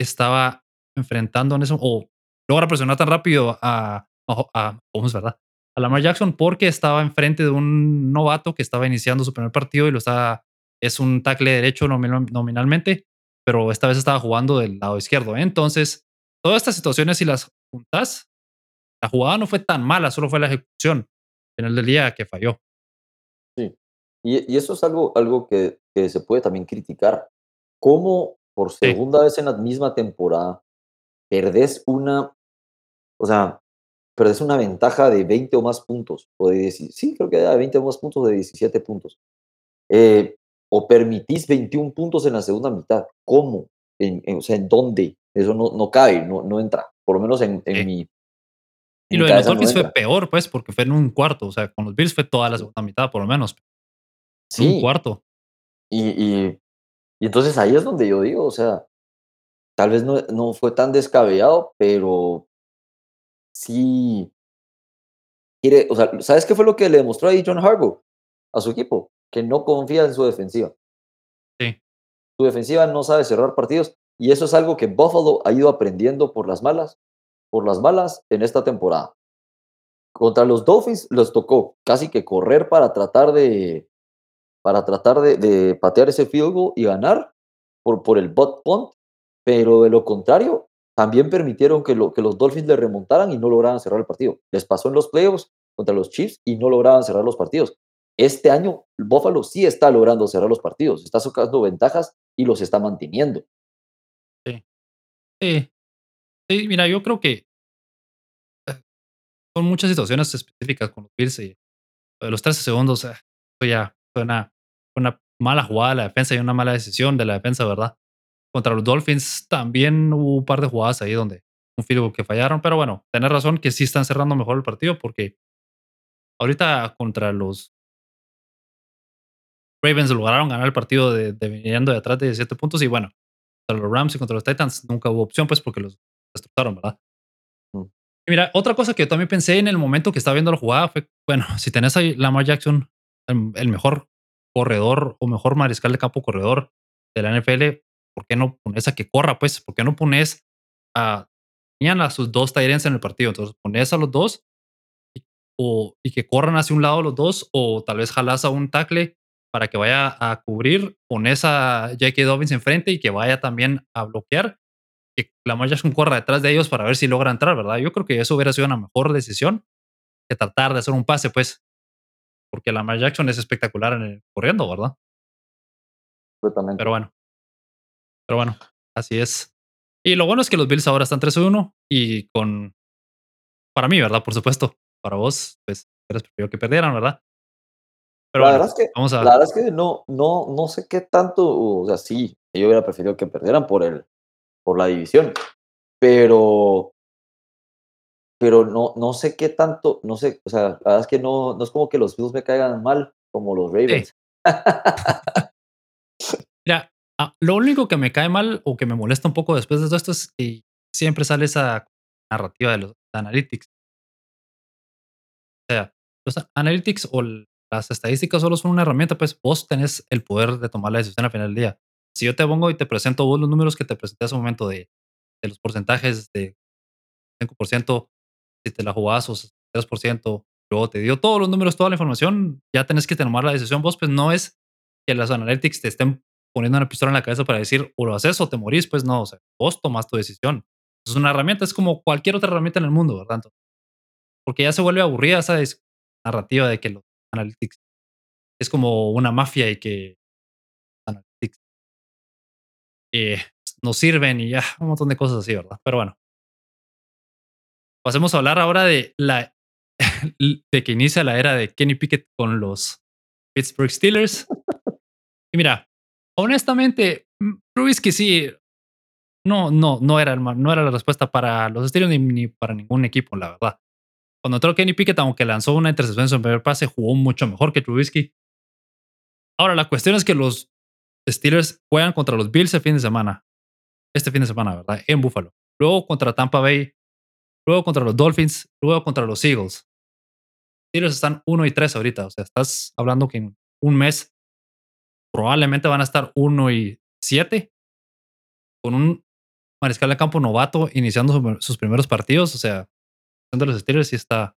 estaba enfrentando en eso, o logra presionar tan rápido a, a, ¿cómo es verdad? A Lamar Jackson porque estaba enfrente de un novato que estaba iniciando su primer partido y lo estaba es un tackle derecho nominalmente, pero esta vez estaba jugando del lado izquierdo. Entonces, todas estas situaciones, si las juntas, la jugada no fue tan mala, solo fue la ejecución en el del día que falló. Sí. Y, eso es algo, algo que, que, se puede también criticar. ¿Cómo por segunda vez en la misma temporada perdés una, o sea, perdés una ventaja de 20 o más puntos, o de sí, creo que de 20 o más puntos de 17 puntos. Eh, o permitís 21 puntos en la segunda mitad. ¿Cómo? En, o sea, ¿en dónde? Eso no, no cae, no, no entra. Por lo menos en, en mi. y lo de los Dolphins fue peor, pues, porque fue en un cuarto. O sea, con los Bills fue toda la segunda mitad, por lo menos. Sí. un cuarto. Y, y, y, entonces ahí es donde yo digo, o sea, tal vez no, no fue tan descabellado, pero sí. Quiere, o sea, ¿sabes qué fue lo que le demostró ahí John Harbaugh a su equipo? Que no confía en su defensiva. Sí. Su defensiva no sabe cerrar partidos y eso es algo que Buffalo ha ido aprendiendo por las malas, por las malas en esta temporada. Contra los Dolphins les tocó casi que correr para tratar de, para tratar de, patear ese field goal y ganar por, por el butt punt, pero de lo contrario, también permitieron que, lo, que los Dolphins le remontaran y no lograran cerrar el partido. Les pasó en los playoffs contra los Chiefs y no lograban cerrar los partidos. Este año, Buffalo sí está logrando cerrar los partidos, está sacando ventajas y los está manteniendo. Sí. Sí. Sí, mira, yo creo que eh, son muchas situaciones específicas con los Bills los 13 segundos, eh, una mala jugada de la defensa y una mala decisión de la defensa, ¿verdad? Contra los Dolphins también hubo un par de jugadas ahí donde un field que fallaron, pero bueno, tenés razón que sí están cerrando mejor el partido porque ahorita contra los Ravens lograron ganar el partido de, de viniendo de atrás de 17 puntos y bueno, contra los Rams y contra los Titans nunca hubo opción pues porque los destrozaron, ¿verdad? Mm. Y mira, otra cosa que yo también pensé en el momento que estaba viendo la jugada fue, bueno, si tenés ahí Lamar Jackson, el, mejor corredor o mejor mariscal de campo corredor de la NFL, ¿por qué no pones a que corra? Pues, ¿por qué no pones a, tenían a sus dos Tyrants en el partido? Entonces, pones a los dos y, o, y que corran hacia un lado los dos, o tal vez jalas a un tackle para que vaya a cubrir, pones a J.K. Dobbins enfrente y que vaya también a bloquear, que Lamar Jackson corra detrás de ellos para ver si logra entrar, ¿verdad? Yo creo que eso hubiera sido una mejor decisión que tratar de hacer un pase, pues, porque Lamar Jackson es espectacular en el, corriendo, ¿verdad? Pero bueno. Pero bueno, así es. Y lo bueno es que los Bills ahora están 3-1 y con. Para mí, ¿verdad? Por supuesto. Para vos, pues, eres preferido que perdieran, ¿verdad? Pero la, verdad es que, vamos a... la verdad es que no, no, no sé qué tanto. O sea, sí, yo hubiera preferido que perdieran por, el, por la división. Pero pero no, no sé qué tanto, no sé, o sea, la verdad es que no, no es como que los Bills me caigan mal como los Ravens. Mira, ah, lo único que me cae mal o que me molesta un poco después de todo esto es que siempre sale esa narrativa de los analytics. O sea, los analytics o las estadísticas solo son una herramienta, pues vos tenés el poder de tomar la decisión al final del día. Si yo te pongo y te presento vos los números que te presenté hace un momento de, de los porcentajes de 5%, si te la jugás o 3%, luego te dio todos los números, toda la información, ya tenés que tomar la decisión vos, pues no es que las analytics te estén poniendo una pistola en la cabeza para decir o lo haces o te morís, pues no, o sea, vos tomas tu decisión. Es una herramienta, es como cualquier otra herramienta en el mundo, ¿verdad? Porque ya se vuelve aburrida esa narrativa de que los analytics es como una mafia y que analytics eh, nos sirven y ya, un montón de cosas así, ¿verdad? Pero bueno, pasemos a hablar ahora de la de que inicia la era de Kenny Pickett con los Pittsburgh Steelers. Y mira, honestamente, que sí, no, no, no era, no era la respuesta para los Steelers ni, para ningún equipo, la verdad. Cuando entró Kenny Pickett, aunque lanzó una intercepción en su primer pase, jugó mucho mejor que Trubisky. Ahora, la cuestión es que los Steelers juegan contra los Bills el fin de semana. Este fin de semana, ¿verdad? En Buffalo. Luego contra Tampa Bay luego contra los Dolphins, luego contra los Eagles. Steelers están 1 y 3 ahorita, o sea, estás hablando que en un mes probablemente van a estar 1 y 7 con un mariscal de campo novato iniciando sus primeros partidos, o sea, de los Steelers sí está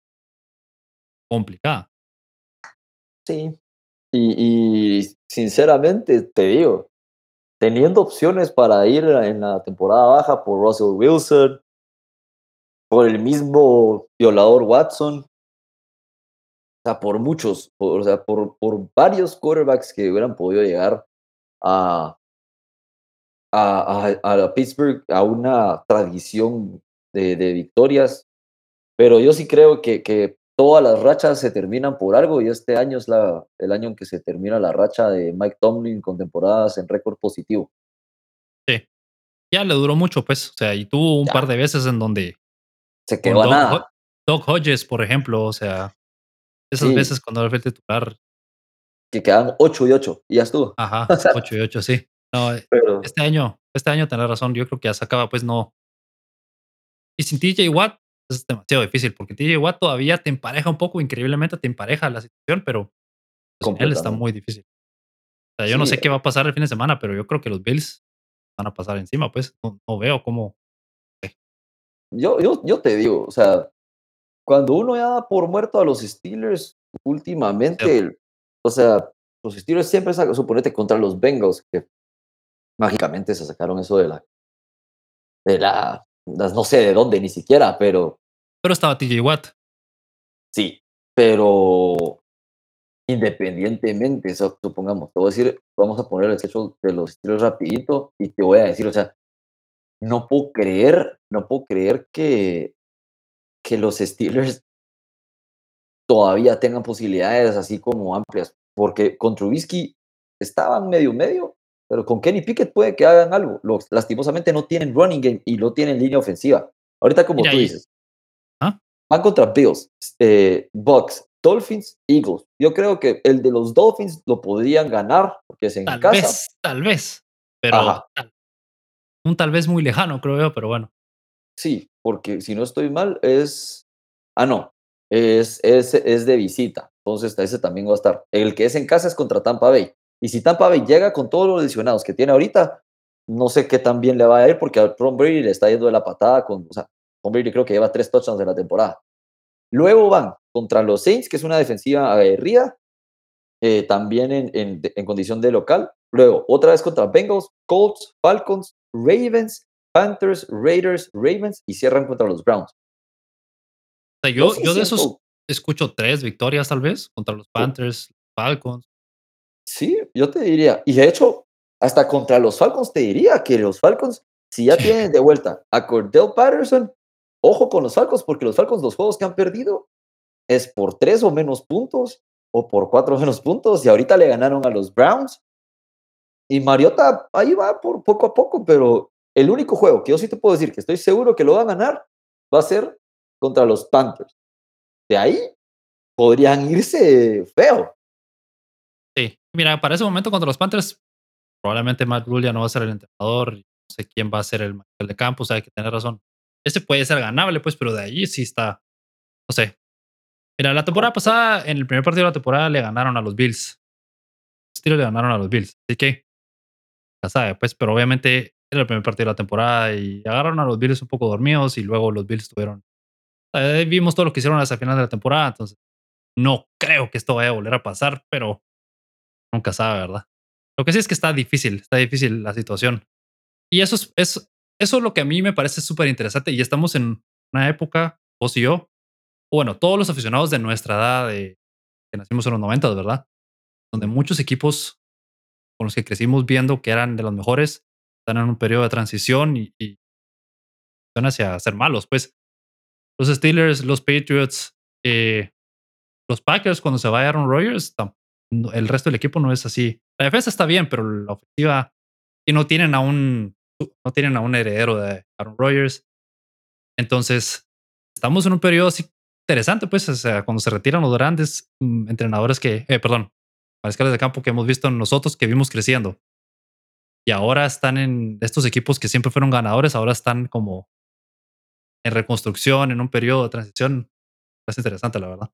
complicada. Sí, Y, y sinceramente te digo, teniendo opciones para ir en la temporada baja por Russell Wilson, por el mismo violador Watson, o sea, por muchos, por, o sea, por, por varios quarterbacks que hubieran podido llegar a, a, a, a Pittsburgh a una tradición de, de, victorias. Pero yo sí creo que, que todas las rachas se terminan por algo y este año es la, el año en que se termina la racha de Mike Tomlin con temporadas en récord positivo. Sí. Ya le duró mucho, pues. O sea, y tuvo un ya. par de veces en donde. Se quedó a Doc, nada. Doc Hodges, por ejemplo, o sea, esas Sí. veces cuando fue titular, Que quedaban 8 y 8 y ya estuvo. ajá, 8 y 8, sí. No, Pero este año, este año tenés razón, yo creo que ya sacaba, pues no. Y sin TJ Watt es demasiado difícil, porque TJ Watt todavía te empareja un poco, increíblemente te empareja la situación, pero pues, él está muy difícil. O sea, yo no Sí, sé qué va a pasar el fin de semana, pero yo creo que los Bills van a pasar encima, pues no, no veo cómo. yo, yo, yo te digo, o sea, cuando uno ya da por muerto a los Steelers últimamente, o sea, los Steelers siempre sacan, suponete, contra los Bengals, que mágicamente se sacaron eso de la, de la, no sé de dónde ni siquiera, pero Pero estaba TJ Watt. sí, pero independientemente, so- supongamos, te voy a decir, vamos a poner el schedule de los Steelers rapidito y te voy a decir, o sea, no puedo creer, no puedo creer que, que los Steelers todavía tengan posibilidades así como amplias, porque con Trubisky estaban medio medio, pero con Kenny Pickett puede que hagan algo. Los, lastimosamente no tienen running game y no tienen línea ofensiva. Ahorita como Mira, tú dices, ¿Ah? van contra Bills, eh, Bucks, Dolphins, Eagles. Yo creo que el de los Dolphins lo podrían ganar porque es en Tal casa. vez, tal vez. Pero tal- un tal vez muy lejano, creo yo, pero bueno. Sí, porque si no estoy mal es... Ah, no, es, es, es de visita. Entonces ese también va a estar. El que es en casa es contra Tampa Bay. Y si Tampa Bay llega con todos los lesionados que tiene ahorita, no sé qué tan bien le va a ir porque a Tom Brady le está yendo de la patada. Con, o sea, Tom Brady creo que lleva tres touchdowns de la temporada. Luego van contra los Saints, que es una defensiva aguerrida, eh, también en, en, en condición de local. Luego, otra vez contra Bengals, Colts, Falcons, Ravens, Panthers, Raiders, Ravens y cierran contra los Browns. O sea, yo, de esos escucho tres victorias tal vez contra los Panthers, Falcons. Sí, yo te diría. Y de hecho, hasta contra los Falcons te diría que los Falcons, si ya Sí. tienen de vuelta a Cordell Patterson, ojo con los Falcons, porque los Falcons, los juegos que han perdido es por tres o menos puntos o por cuatro o menos puntos. Y ahorita le ganaron a los Browns. Y Mariota ahí va por poco a poco, pero el único juego que yo sí te puedo decir que estoy seguro que lo va a ganar va a ser contra los Panthers. De ahí podrían irse feo. Sí. Mira, para ese momento contra los Panthers, probablemente Matt Rule no va a ser el entrenador. No sé quién va a ser el maestro de campo, o sea, hay que tener razón. Ese puede ser ganable, pues, pero de ahí sí está. No sé. Mira, la temporada pasada, en el primer partido de la temporada, le ganaron a los Bills. Steelers le ganaron a los Bills. Así que, ya sabe, pues, pero obviamente era el primer partido de la temporada y agarraron a los Bills un poco dormidos y luego los Bills tuvieron. eh, vimos todo lo que hicieron hasta el final de la temporada, entonces no creo que esto vaya a volver a pasar, pero nunca sabe, ¿verdad? Lo que sí es que está difícil, está difícil la situación. Y eso es, es- eso es lo que a mí me parece súper interesante. Y estamos en una época, vos y yo, bueno, todos los aficionados de nuestra edad, de, que nacimos en los 90, ¿verdad? Donde muchos equipos con los que crecimos viendo que eran de los mejores están en un periodo de transición y, y van hacia ser malos. Pues los Steelers, los Patriots, eh, los Packers, cuando se vaya Aaron Rodgers, el resto del equipo no es así. La defensa está bien, pero la ofensiva y no tienen a un no tienen a un heredero de Aaron Rodgers. Entonces, estamos en un periodo así interesante, pues, o sea, cuando se retiran los grandes mm, entrenadores que, eh, perdón, mariscales de campo que hemos visto nosotros que vimos creciendo. Y ahora están en estos equipos que siempre fueron ganadores, ahora están como en reconstrucción, en un periodo de transición. Es interesante, la verdad.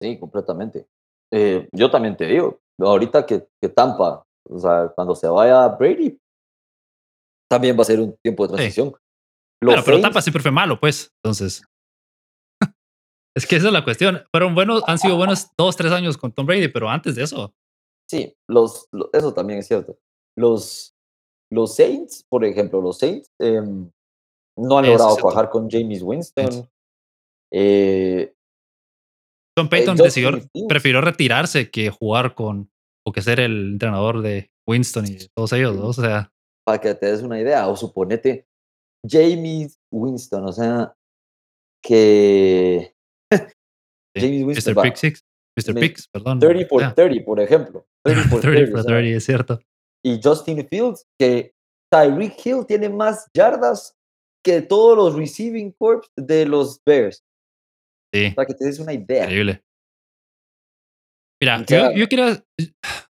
Sí, completamente. Eh, yo también te digo, ahorita que, que Tampa, o sea, cuando se vaya Brady, también va a ser un tiempo de transición. Los Bueno, pero Tampa siempre fue malo, pues. Entonces. es que esa es la cuestión. Fueron buenos, han sido buenos dos, tres años con Tom Brady, pero antes de eso, Sí, los, lo- eso también es cierto. Los, los Saints, por ejemplo, los Saints em, no han Eso logrado cuajar con James. Winston. Eh, Sean eh, Payton decidió, prefirió retirarse que jugar con o que ser el entrenador de Winston y todos ellos, ¿no? O sea, para que te des una idea, o suponete James Winston, o sea, que. James Winston Mr. Pick Six, Mr. Picks, perdón. 30 por ya. 30, por ejemplo. 30 por 30 30, for o sea, 30, es cierto. Y Justin Fields, que Tyreek Hill tiene más yardas que todos los receiving corps de los Bears. Sí, Para que te des una idea. increíble. Mira, O sea- yo, yo quería.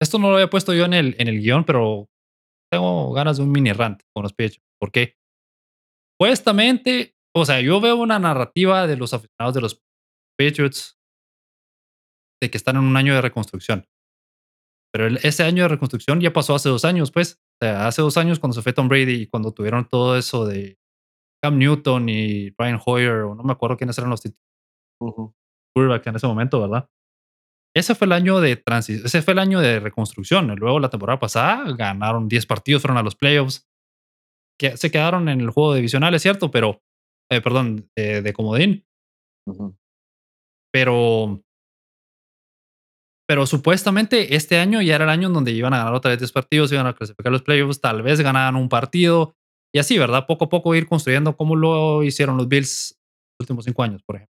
Esto no lo había puesto yo en el, en el guion, pero tengo ganas de un mini rant con los Patriots. Porque, supuestamente, o sea, yo veo una narrativa de los aficionados de los Patriots de que están en un año de reconstrucción. Pero el- ese año de reconstrucción ya pasó hace dos años, pues. O sea, hace dos años cuando se fue Tom Brady y cuando tuvieron todo eso de Cam Newton y Brian Hoyer, o no me acuerdo quiénes eran los tit- Ujú. quarterbacks en ese momento, ¿verdad? Ese fue el año de transición, ese fue el año de reconstrucción. Luego la temporada pasada ganaron 10 partidos, fueron a los playoffs. Que se quedaron en el juego divisional, es cierto, pero, eh, perdón, de, de comodín. Pero, pero supuestamente este año ya era el año donde iban a ganar otra vez 10 partidos, iban a clasificar los playoffs, tal vez ganaban un partido y así, ¿verdad? Poco a poco ir construyendo como lo hicieron los Bills los últimos cinco años, por ejemplo.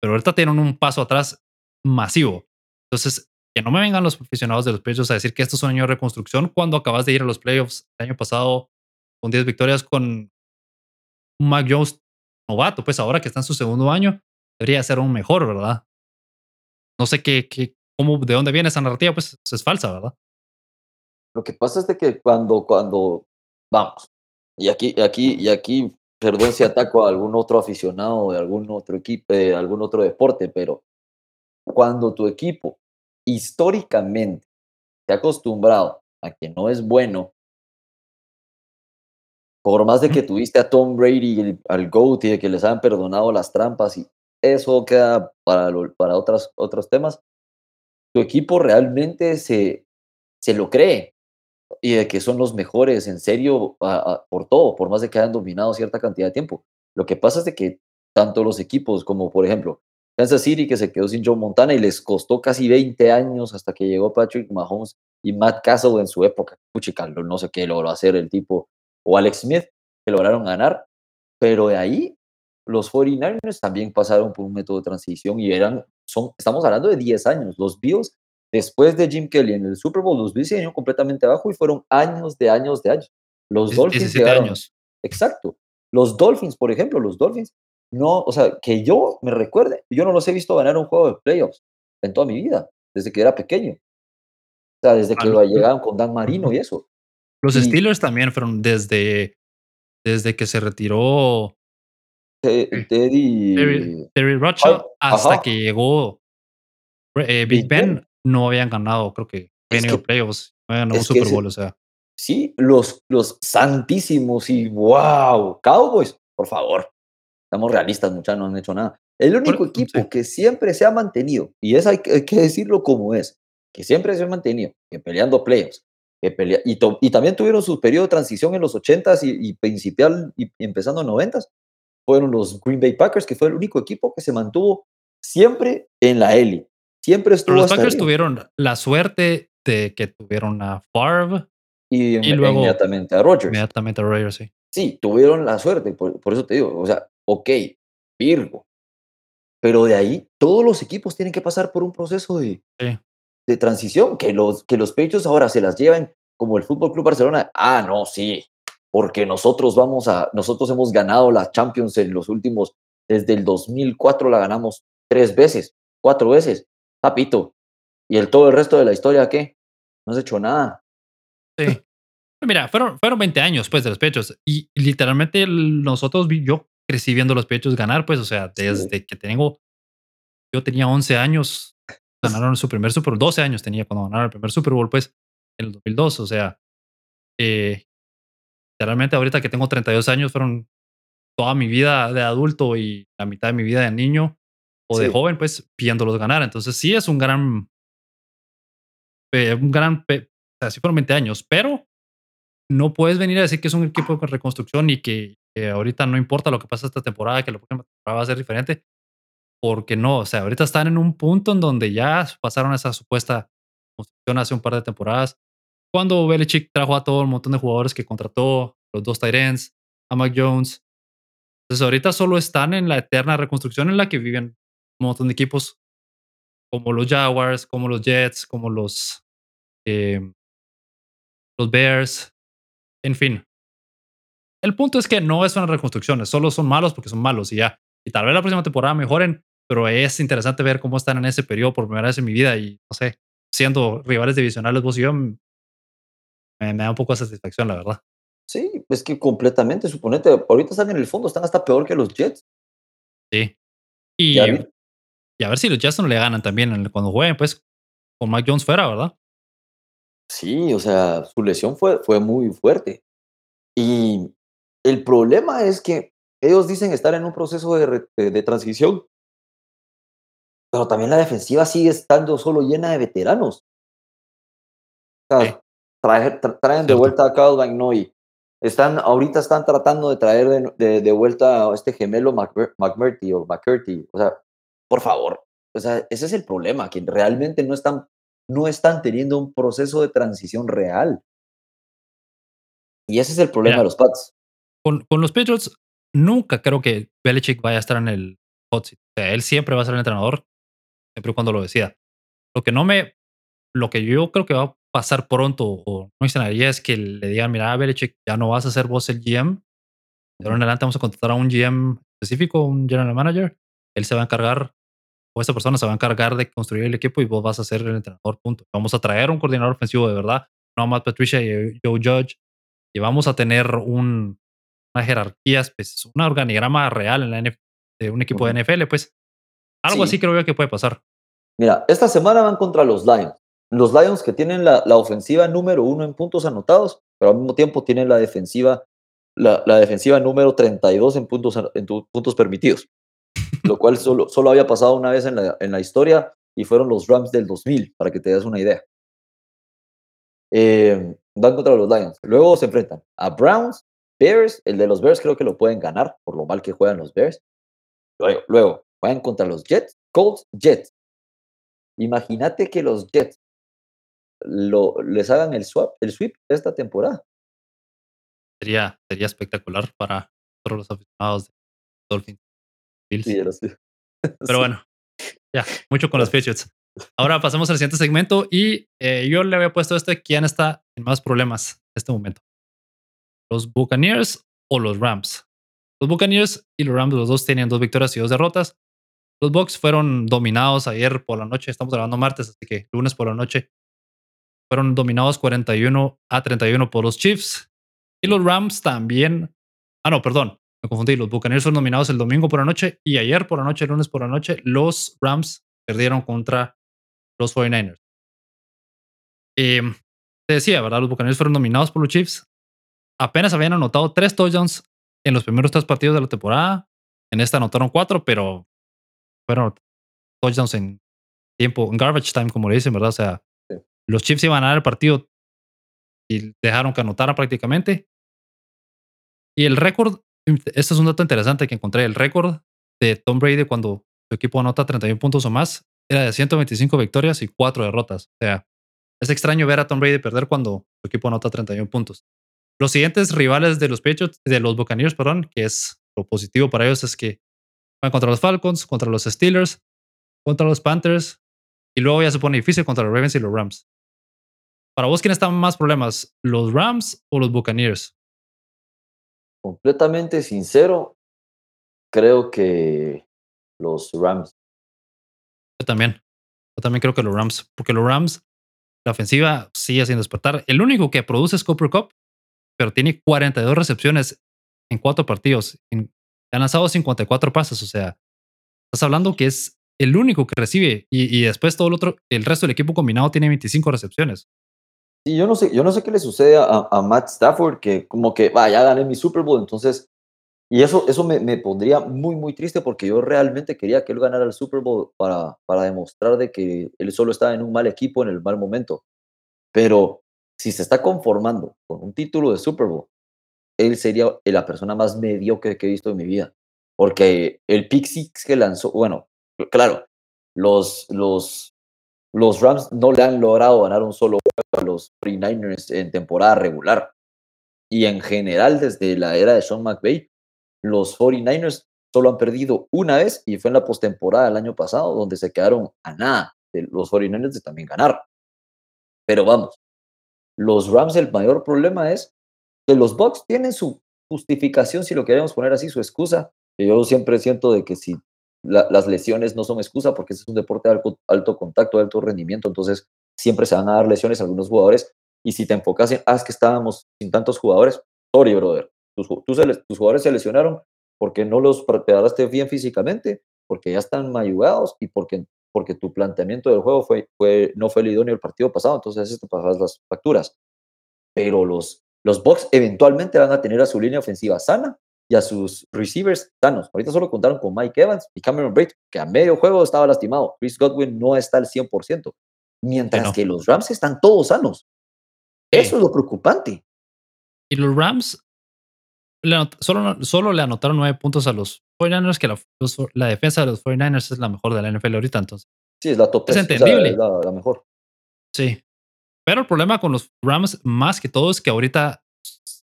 Pero ahorita tienen un paso atrás masivo. Entonces, que no me vengan los aficionados de los Patriots a decir que esto es un año de reconstrucción cuando acabas de ir a los playoffs el año pasado con 10 victorias con un Mac Jones novato, pues ahora que está en su segundo año, debería ser un mejor, ¿verdad? No sé qué, qué cómo, de dónde viene esa narrativa, pues es falsa, ¿verdad? Lo que pasa es de que cuando, cuando, vamos, y aquí, aquí, y aquí, perdón si ataco a algún otro aficionado de algún otro equipo, de algún otro deporte, pero cuando tu equipo históricamente se ha acostumbrado a que no es bueno, por más de que tuviste a Tom Brady, al GOAT y de que les han perdonado las trampas y eso queda para, lo- para otras, otros temas, tu equipo realmente se, se lo cree y de que son los mejores en serio por todo, por más de que hayan dominado cierta cantidad de tiempo. Lo que pasa es de que tanto los equipos como, por ejemplo, Kansas City, que se quedó sin Joe Montana y les costó casi 20 años hasta que llegó Patrick Mahomes y Matt Castle en su época. Puchica, no sé qué logró hacer el tipo, o Alex Smith, que lograron ganar, pero de ahí los 49ers también pasaron por un método de transición y eran, son, estamos hablando de 10 años. Los Bills, después de Jim Kelly en el Super Bowl, los Bills se vinieron completamente abajo y fueron años de años de años. Los Dolphins 17 llegaron, años. Exacto. Los Dolphins, por ejemplo, los Dolphins, no, o sea, que yo me recuerde, yo no los he visto ganar un juego de playoffs en toda mi vida, desde que era pequeño. O sea, desde Ah, que lo- llegaban con Dan Marino y eso. Los Y- Steelers también fueron desde, desde que se retiró. Teddy. Terry, Ajá. hasta que llegó eh, Big Big Ben, Ben. no habían ganado, creo que que- playoffs, no habían ganado un Super ese- Bowl, o sea. Sí, los, los santísimos y wow, Cowboys, por favor. Estamos realistas, muchachos, no han hecho nada. El único Por- equipo sí. que siempre se ha mantenido, y eso hay que, hay que decirlo como es, que siempre se ha mantenido, que peleando playoffs, que pelea, y, to- y también tuvieron su periodo de transición en los 80s y, y, y empezando en 90s, fueron los Green Bay Packers, que fue el único equipo que se mantuvo siempre en la élite. Siempre estuvo Pero los Packers arriba. tuvieron la suerte de que tuvieron a Favre y, y luego- inmediatamente a Rodgers. inmediatamente a Raiders, sí. Sí, tuvieron la suerte, por, por eso te digo, o sea, ok, Virgo. Pero de ahí, todos los equipos tienen que pasar por un proceso de, Sí. de transición, que los, que los Patriots ahora se las lleven como el Fútbol Club Barcelona. Ah, no, sí, porque nosotros vamos a, nosotros hemos ganado la Champions en los últimos, desde el 2004 la ganamos tres veces, cuatro veces, papito. ¿Y el todo el resto de la historia qué? No has hecho nada. Sí. Mira, fueron, fueron 20 años pues de los pechos y literalmente nosotros, yo crecí viendo los pechos ganar, pues, o sea, Sí. desde que tengo, yo tenía 11 años, ganaron su primer Super Bowl, 12 años tenía cuando ganaron el primer Super Bowl, pues, en el 2002, o sea, eh, literalmente ahorita que tengo 32 años fueron toda mi vida de adulto y la mitad de mi vida de niño o de Sí. joven, pues, viéndolos ganar, entonces sí es un gran eh, un gran, o sea, sí fueron 20 años, pero no puedes venir a decir que es un equipo de reconstrucción y que, que ahorita no importa lo que pasa esta temporada, que la próxima temporada va a ser diferente, porque no, o sea, ahorita están en un punto en donde ya pasaron esa supuesta construcción hace un par de temporadas, cuando Belichick trajo a todo un montón de jugadores que contrató, los dos Tyrants, a Mac Jones. Entonces ahorita solo están en la eterna reconstrucción en la que viven un montón de equipos como los Jaguars, como los Jets, como los, eh, los Bears, en fin. El punto es que no es una reconstrucción, solo son malos porque son malos y ya. Y tal vez la próxima temporada mejoren, pero es interesante ver cómo están en ese periodo por primera vez en mi vida y no sé, siendo rivales divisionales vos y yo, me, me da un poco de satisfacción, la verdad. Sí, es que completamente, suponete, ahorita están en el fondo, están hasta peor que los Jets. Sí. Y, y a ver si los Jets no le ganan también cuando jueguen, pues, con Mike Jones fuera, ¿verdad? Sí, o sea, su lesión fue, fue muy fuerte. Y el problema es que ellos dicen estar en un proceso de, de- de transición, pero también la defensiva sigue estando solo llena de veteranos. O sea. Trae- tra- traen de vuelta a Kyle Van Noy. Están, ahorita están tratando de traer de, de- de vuelta a este gemelo McMur- McMurtry o McCurdy. O sea, por favor. O sea, ese es el problema, que realmente no están, no están teniendo un proceso de transición real. Y ese es el problema Mira. de los Pats. Con, con los Patriots, nunca creo que Belichick vaya a estar en el hot seat. O sea, él siempre va a ser el entrenador, siempre y cuando lo decida. Lo que no me, lo que yo creo que va pasar pronto o no extrañaría es que le digan, mira, Belichick, ya no vas a ser vos el GM. De ahora en adelante vamos a contratar a un GM específico, un general manager. Él se va a encargar, o esa persona se va a encargar de construir el equipo y vos vas a ser el entrenador, punto. Vamos a traer un coordinador ofensivo de verdad, no a Matt Patricia y Joe Judge. Y vamos a tener un, una jerarquía, pues, un organigrama real en la NF de un equipo Ujú. de NFL, pues. Algo Sí. así creo yo que puede pasar. Mira, esta semana van contra los Lions. Los Lions que tienen la, ofensiva número uno en puntos anotados, pero al mismo tiempo tienen la defensiva, la, defensiva número 32 en puntos, en puntos permitidos, lo cual solo, solo había pasado una vez en la, en la historia y fueron los Rams del 2000, para que te des una idea. Eh, van contra los Lions. Luego se enfrentan a Browns, Bears, el de los Bears creo que lo pueden ganar por lo mal que juegan los Bears. Luego, luego juegan contra los Jets, Colts, Jets. Imagínate que los Jets lo, les hagan el swap, el sweep esta temporada. Sería, sería espectacular para todos los aficionados de Dolphins. Bills. Sí. Pero bueno, ya, mucho con los Patriots. Ahora pasamos al siguiente segmento y eh, yo le había puesto este, ¿quién está en más problemas en este momento? ¿Los Buccaneers o los Rams? Los Buccaneers y los Rams, los dos tenían dos victorias y dos derrotas. Los Bucks fueron dominados ayer por la noche, estamos grabando martes, así que lunes por la noche. Fueron dominados 41 a 31 por los Chiefs. Y los Rams también. Ah, no, perdón, me confundí. Los Buccaneers fueron dominados el domingo por la noche y ayer por la noche, el lunes por la noche, los Rams perdieron contra los 49ers. Eh, te decía, ¿verdad? Los Buccaneers fueron dominados por los Chiefs. Apenas habían anotado tres touchdowns en los primeros tres partidos de la temporada. En esta anotaron cuatro, pero fueron touchdowns en tiempo, en garbage time, como le dicen, ¿verdad? O sea. Los Chiefs iban a ganar el partido y dejaron que anotaran prácticamente. Y el récord, este es un dato interesante que encontré, el récord de Tom Brady cuando su equipo anota 31 puntos o más era de 125 victorias y 4 derrotas. O sea, es extraño ver a Tom Brady perder cuando su equipo anota 31 puntos. Los siguientes rivales de los Patriots, de los Buccaneers, perdón, que es lo positivo para ellos es que van contra los Falcons, contra los Steelers, contra los Panthers y luego ya se pone difícil contra los Ravens y los Rams. Para vos, ¿quién están más problemas? ¿Los Rams o los Buccaneers? Completamente sincero, creo que los Rams. Yo también. Yo también creo que los Rams, porque los Rams, la ofensiva sigue sin despertar. El único que produce es Cooper Cup, pero tiene 42 recepciones en cuatro partidos. En- ha lanzado 54 pases, o sea, estás hablando que es el único que recibe y, y después todo el otro, el resto del equipo combinado tiene 25 recepciones. Y yo no sé, yo no sé qué le sucede a, Matt Stafford, que como que, va, ya gané mi Super Bowl, entonces, y eso, eso me, me pondría muy, muy triste porque yo realmente quería que él ganara el Super Bowl para, para demostrar de que él solo estaba en un mal equipo en el mal momento. Pero si se está conformando con un título de Super Bowl, él sería la persona más mediocre que he visto en mi vida. Porque el pick six que lanzó, bueno, claro, los, los, los Rams no le han logrado ganar un solo juego a los 49ers en temporada regular. Y en general, desde la era de Sean McVay, los 49ers solo han perdido una vez y fue en la postemporada del año pasado, donde se quedaron a nada de los 49ers de también ganar. Pero vamos, los Rams, el mayor problema es que los Bucks tienen su justificación, si lo queremos poner así, su excusa. Que yo siempre siento de que si las lesiones no son excusa, porque es un deporte de alto, contacto, de alto rendimiento, entonces siempre se van a dar lesiones a algunos jugadores y si te enfocas en, ah, es que estábamos sin tantos jugadores, sorry, brother. Tus, tus, jugadores se lesionaron porque no los preparaste bien físicamente, porque ya están mayugados y porque, porque tu planteamiento del juego fue, fue, no fue el idóneo el partido pasado, entonces te pasas las facturas. Pero los, los Bucks eventualmente van a tener a su línea ofensiva sana y a sus receivers sanos. Ahorita solo contaron con Mike Evans y Cameron Braid, que a medio juego estaba lastimado. Chris Godwin no está al 100%, mientras que los Rams están todos sanos. Eso es lo preocupante. Y los Rams solo, solo le anotaron nueve puntos a los 49ers, que la, defensa de los 49ers es la mejor de la NFL ahorita, entonces. Sí, es la top Es entendible. la, mejor. Sí. Pero el problema con los Rams, más que todo, es que ahorita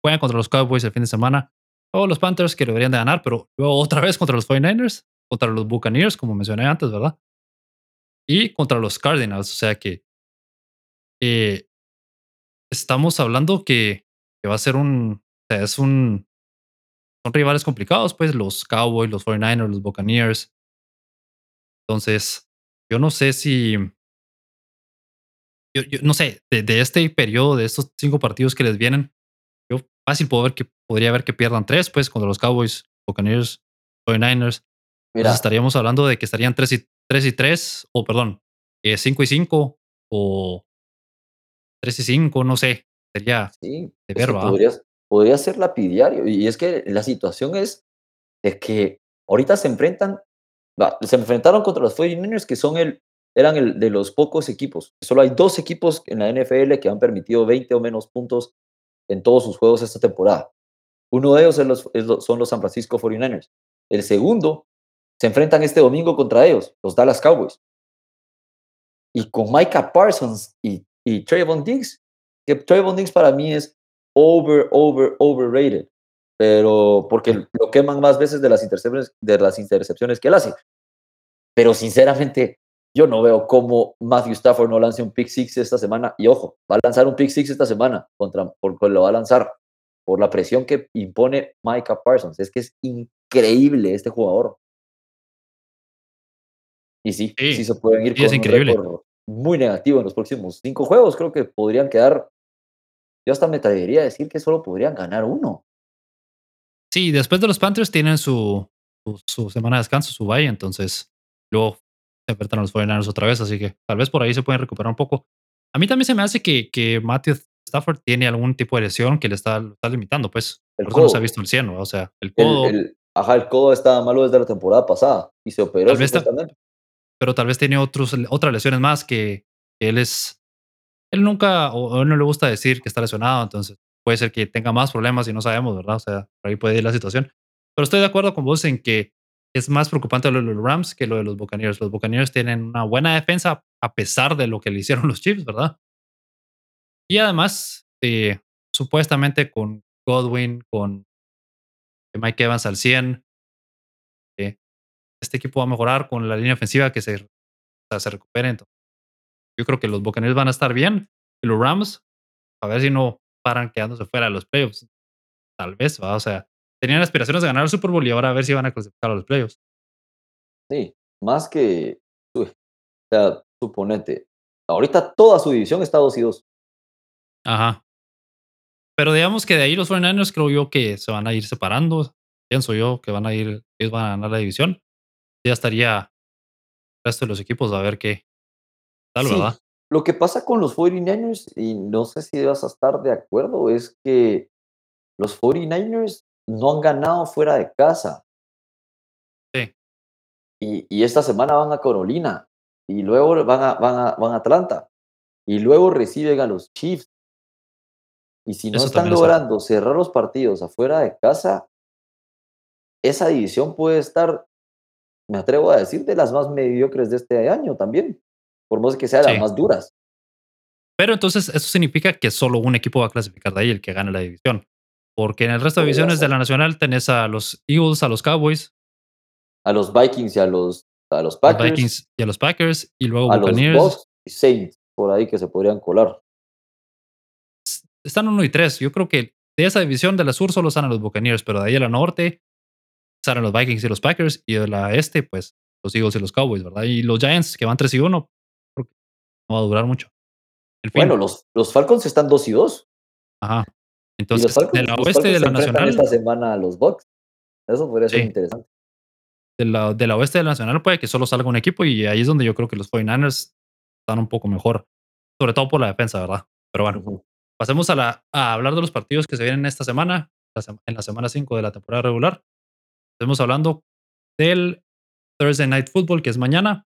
juegan contra los Cowboys el fin de semana, o los Panthers que deberían de ganar, pero luego otra vez contra los 49ers, contra los Buccaneers, como mencioné antes, ¿verdad? Y contra los Cardinals, o sea que eh, estamos hablando que, va a ser un, es un, son rivales complicados, pues los Cowboys, los 49ers, los Buccaneers. Entonces, yo no sé si, yo, no sé, de, este periodo, de estos cinco partidos que les vienen, yo fácil puedo ver que podría ver que pierdan tres, pues, contra los Cowboys, Buccaneers, 49ers. Mira. estaríamos hablando de que estarían 3 y 3, y 3 o perdón, 5 eh, y 5 o 3 y 5, no sé. Sería sí, de ver, podría, podría, ser lapidiario. Y es que la situación es de que ahorita se enfrentan, se enfrentaron contra los 49ers, que son el, eran el de los pocos equipos. Solo hay dos equipos en la NFL que han permitido 20 o menos puntos en todos sus juegos esta temporada. Uno de ellos son los San Francisco 49ers. El segundo se enfrentan este domingo contra ellos, los Dallas Cowboys. Y con Micah Parsons y y Trayvon Diggs, que Trayvon Diggs para mí es over, over, overrated, pero porque lo queman más veces de las intercepciones, de las intercepciones que él hace. Pero sinceramente, yo no veo cómo Matthew Stafford no lance un pick six esta semana. Y ojo, va a lanzar un pick six esta semana, contra, porque lo va a lanzar por la presión que impone Micah Parsons. Es que es increíble este jugador. Y sí, sí, se pueden ir con es increíble muy negativo en los próximos cinco juegos. Creo que podrían quedar, yo hasta me atrevería a decir que solo podrían ganar uno. Sí, después de los Panthers tienen su, su, semana de descanso, su bye, entonces luego enfrentan a los 49 otra vez, así que tal vez por ahí se pueden recuperar un poco. A mí también se me hace que, que Matthew Stafford tiene algún tipo de lesión que le está, está limitando, pues. El por eso no se ha visto el cielo, o sea, el codo. El, ajá, el codo estaba malo desde la temporada pasada y se operó pero tal vez tiene otros, otras lesiones más que, él es, él nunca, o, él no le gusta decir que está lesionado, entonces puede ser que tenga más problemas y no sabemos, ¿verdad? O sea, por ahí puede ir la situación. Pero estoy de acuerdo con vos en que es más preocupante lo de los Rams que lo de los Buccaneers. Los Buccaneers tienen una buena defensa a pesar de lo que le hicieron los Chiefs, ¿verdad? Y además, eh, supuestamente con Godwin, con Mike Evans al 100, este equipo va a mejorar con la línea ofensiva que se, se recupere. yo creo que los Buccaneers van a estar bien y los Rams, a ver si no paran quedándose fuera de los playoffs. Tal vez, ¿va? O sea, tenían aspiraciones de ganar el Super Bowl y ahora a ver si van a clasificar a los playoffs. Sí, más que, o sea, suponete, ahorita toda su división está 2 y 2. Ajá. Pero digamos que de ahí los 49ers creo yo que se van a ir separando. Pienso yo que van a ir, ellos van a ganar la división ya estaría el resto de los equipos a ver qué tal, ¿verdad? Lo que pasa con los 49ers, y no sé si vas a estar de acuerdo, es que los 49ers no han ganado fuera de casa. Sí. Y, esta semana van a Carolina y luego van a, van a, van a Atlanta. y luego reciben a los Chiefs. Y si no Eso están es logrando cerrar los partidos afuera de casa, esa división puede estar, me atrevo a decir, de las más mediocres de este año también, por más que sea de las Sí. más duras. Pero entonces eso significa que solo un equipo va a clasificar de ahí, el que gane la división. Porque en el resto de divisiones de la nacional tenés a los Eagles, a los Cowboys, A los Vikings y a los, a los los Packers, Vikings y a los Packers, y luego a los. Bucks y Saints, por ahí que se podrían colar. Están 1 y 3. Yo creo que de esa división de la sur solo están a los Buccaneers, pero de ahí a la norte están los Vikings y los Packers, y de la este, pues los Eagles y los Cowboys, ¿verdad? Y los Giants, que van 3 y 1, creo que no va a durar mucho. Bueno, los, los Falcons están 2 y 2. ajá. Entonces, Falcons, de la oeste de la nacional, esta semana a los Bucks. Eso podría ser Sí. interesante. de la, de la oeste de la nacional puede que solo salga un equipo y ahí es donde yo creo que los 49ers están un poco mejor, sobre todo por la defensa, ¿verdad? Pero bueno, pasemos a, la, a hablar de los partidos que se vienen esta semana, en la semana 5 de la temporada regular. Estamos hablando del Thursday Night Football, que es mañana.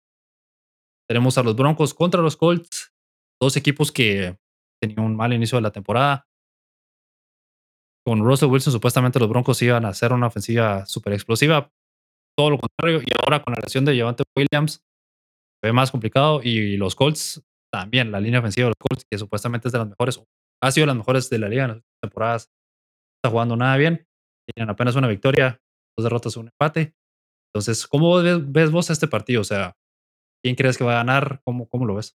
Tenemos a los Broncos contra los Colts, dos equipos que tenían un mal inicio de la temporada. Con Russell Wilson, supuestamente los Broncos iban a hacer una ofensiva súper explosiva. Todo lo contrario, y ahora con la lesión de Javante Williams, ve más complicado. Y los Colts también, la línea ofensiva de los Colts, que supuestamente es de las mejores, ha sido de las mejores de la liga en las temporadas, no está jugando nada bien. Tienen apenas una victoria, dos derrotas un empate. Entonces, ¿cómo ves, vos este partido? O sea, ¿quién crees que va a ganar? ¿Cómo, cómo lo ves?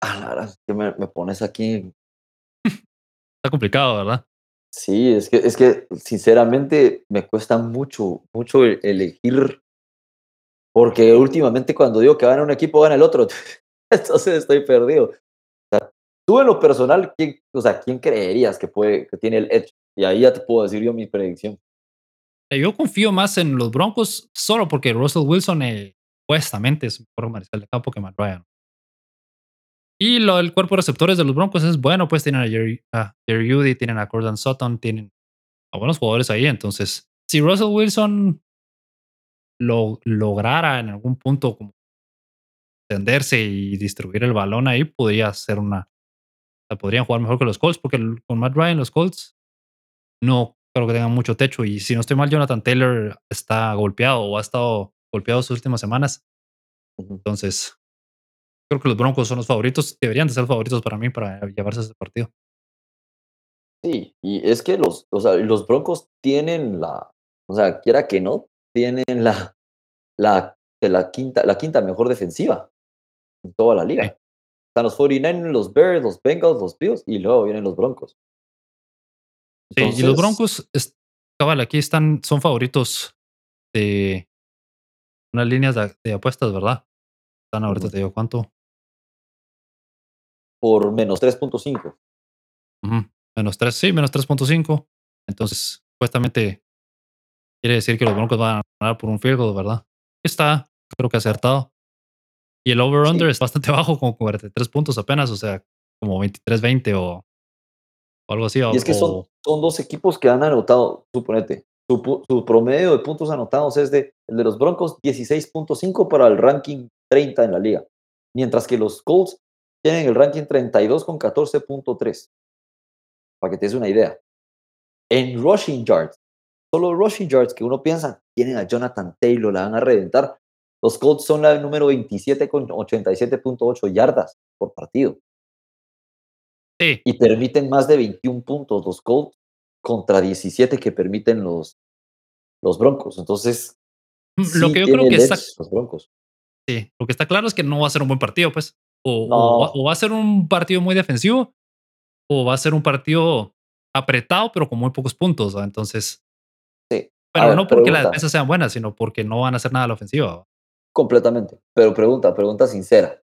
Ah, la verdad, que me pones aquí. Está complicado, ¿verdad? Sí, es que, es que sinceramente me cuesta mucho, mucho elegir. Porque últimamente cuando digo que gana un equipo, gana el otro. Entonces estoy perdido. O sea, tú en lo personal, ¿quién, o sea, ¿quién creerías que, puede, que tiene el edge? Y ahí ya te puedo decir yo mi predicción. Eh, Yo confío más en los Broncos solo porque Russell Wilson eh, supuestamente es mejor mariscal de campo que Matt Ryan. Y lo, el cuerpo de receptores de los Broncos es bueno, pues tienen a Jerry, a Jerry Judy, tienen a Gordon Sutton, tienen a buenos jugadores ahí. Entonces, si Russell Wilson lo lograra en algún punto como tenderse y distribuir el balón ahí, podría ser una. o sea, podrían jugar mejor que los Colts, porque el- con Matt Ryan, los Colts no creo que tengan mucho techo. Y si no estoy mal, Jonathan Taylor está golpeado o ha estado golpeado sus últimas semanas. Entonces, creo que los Broncos son los favoritos. Deberían de ser favoritos para mí para llevarse ese partido. Sí, y es que los, o sea, los Broncos tienen la, o sea, quiera que no, tienen la, la, la, quinta, la quinta mejor defensiva en toda la liga. Sí. Están los 49ers, los Bears, los Bengals, los Bills y luego vienen los Broncos. Sí, y los Broncos, es- cabal, aquí están, son favoritos de unas líneas de, de apuestas, ¿verdad? Están ahorita, te digo cuánto. Por menos 3.5. Ujú, Menos 3, sí, menos 3.5. Entonces, supuestamente quiere decir que los Broncos van a ganar por un field goal, ¿verdad? Está, creo que acertado. Y el over-under Sí. es bastante bajo, como 43 puntos apenas, o sea, como 23-20 o, o algo así. o- Y es que son, son dos equipos que han anotado, suponete, su, su promedio de puntos anotados es de, el de los Broncos 16.5 para el ranking 30 en la liga, mientras que los Colts tienen el ranking 32 con 14.3. Para que te des una idea. En rushing yards, solo rushing yards que uno piensa, tienen a Jonathan Taylor, la van a reventar. Los Colts son la número 27 con 87.8 yardas por partido sí, y permiten más de 21 puntos los Colts contra 17 que permiten los, los Broncos. Entonces, Mm, lo sí que yo creo que está, los Broncos. sí, lo que está claro es que no va a ser un buen partido, pues. O, va, o va a ser un partido muy defensivo, o va a ser un partido apretado, pero con muy pocos puntos. ¿va? Entonces, Sí, pero ver, no porque la pregunta. defensa sea buena, sino porque no van a hacer nada a la ofensiva. ¿va? completamente. Pero pregunta, pregunta sincera.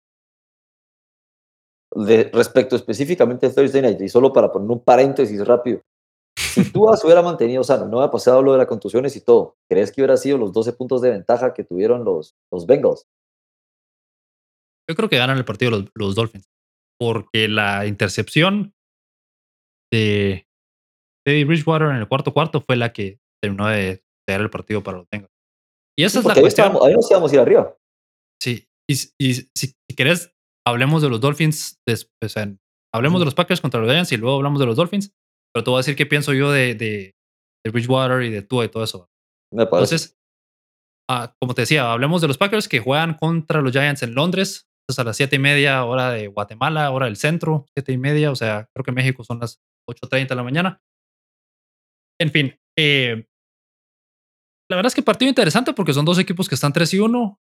De, respecto específicamente a Thursday Night, y solo para poner un paréntesis rápido. Si tú se hubiera mantenido sano, no ha pasado lo de las contusiones y todo, ¿crees que hubiera sido los 12 puntos de ventaja que tuvieron los, los Bengals? Yo creo que ganan el partido los, los Dolphins. Porque la intercepción de Teddy Bridgewater en el cuarto cuarto fue la que terminó de dar el partido para los Bengals. Y esa Sí, es la cuestión. ahí nos íbamos a ir arriba. Sí, y, si, si querés hablemos de los Dolphins, después, hablemos de los Packers contra los Giants y luego hablamos de los Dolphins. Pero te voy a decir qué pienso yo de, de, de Bridgewater y de Tua y todo eso. Me parece. Entonces, ah, como te decía, hablemos de los Packers que juegan contra los Giants en Londres. Entonces a las siete y media, hora de Guatemala, hora del centro, siete y media. O sea, creo que México son las 8.30 de la mañana. En fin, eh, la verdad es que partido interesante porque son dos equipos que están 3 y 1.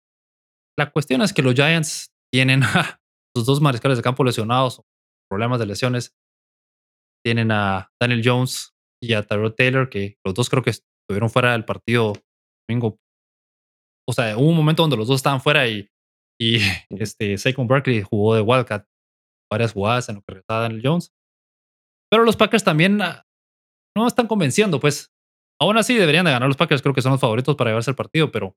La cuestión es que los Giants tienen a sus dos mariscales de campo lesionados, problemas de lesiones. Tienen a Daniel Jones y a Tyrod Taylor, que los dos creo que estuvieron fuera del partido domingo. O sea, hubo un momento donde los dos estaban fuera y, y este Saquon Barkley jugó de Wildcat varias jugadas en lo que regresaba Daniel Jones. Pero los Packers también ah, no están convenciendo, pues. Aún así deberían de ganar los Packers, creo que son los favoritos para llevarse el partido, pero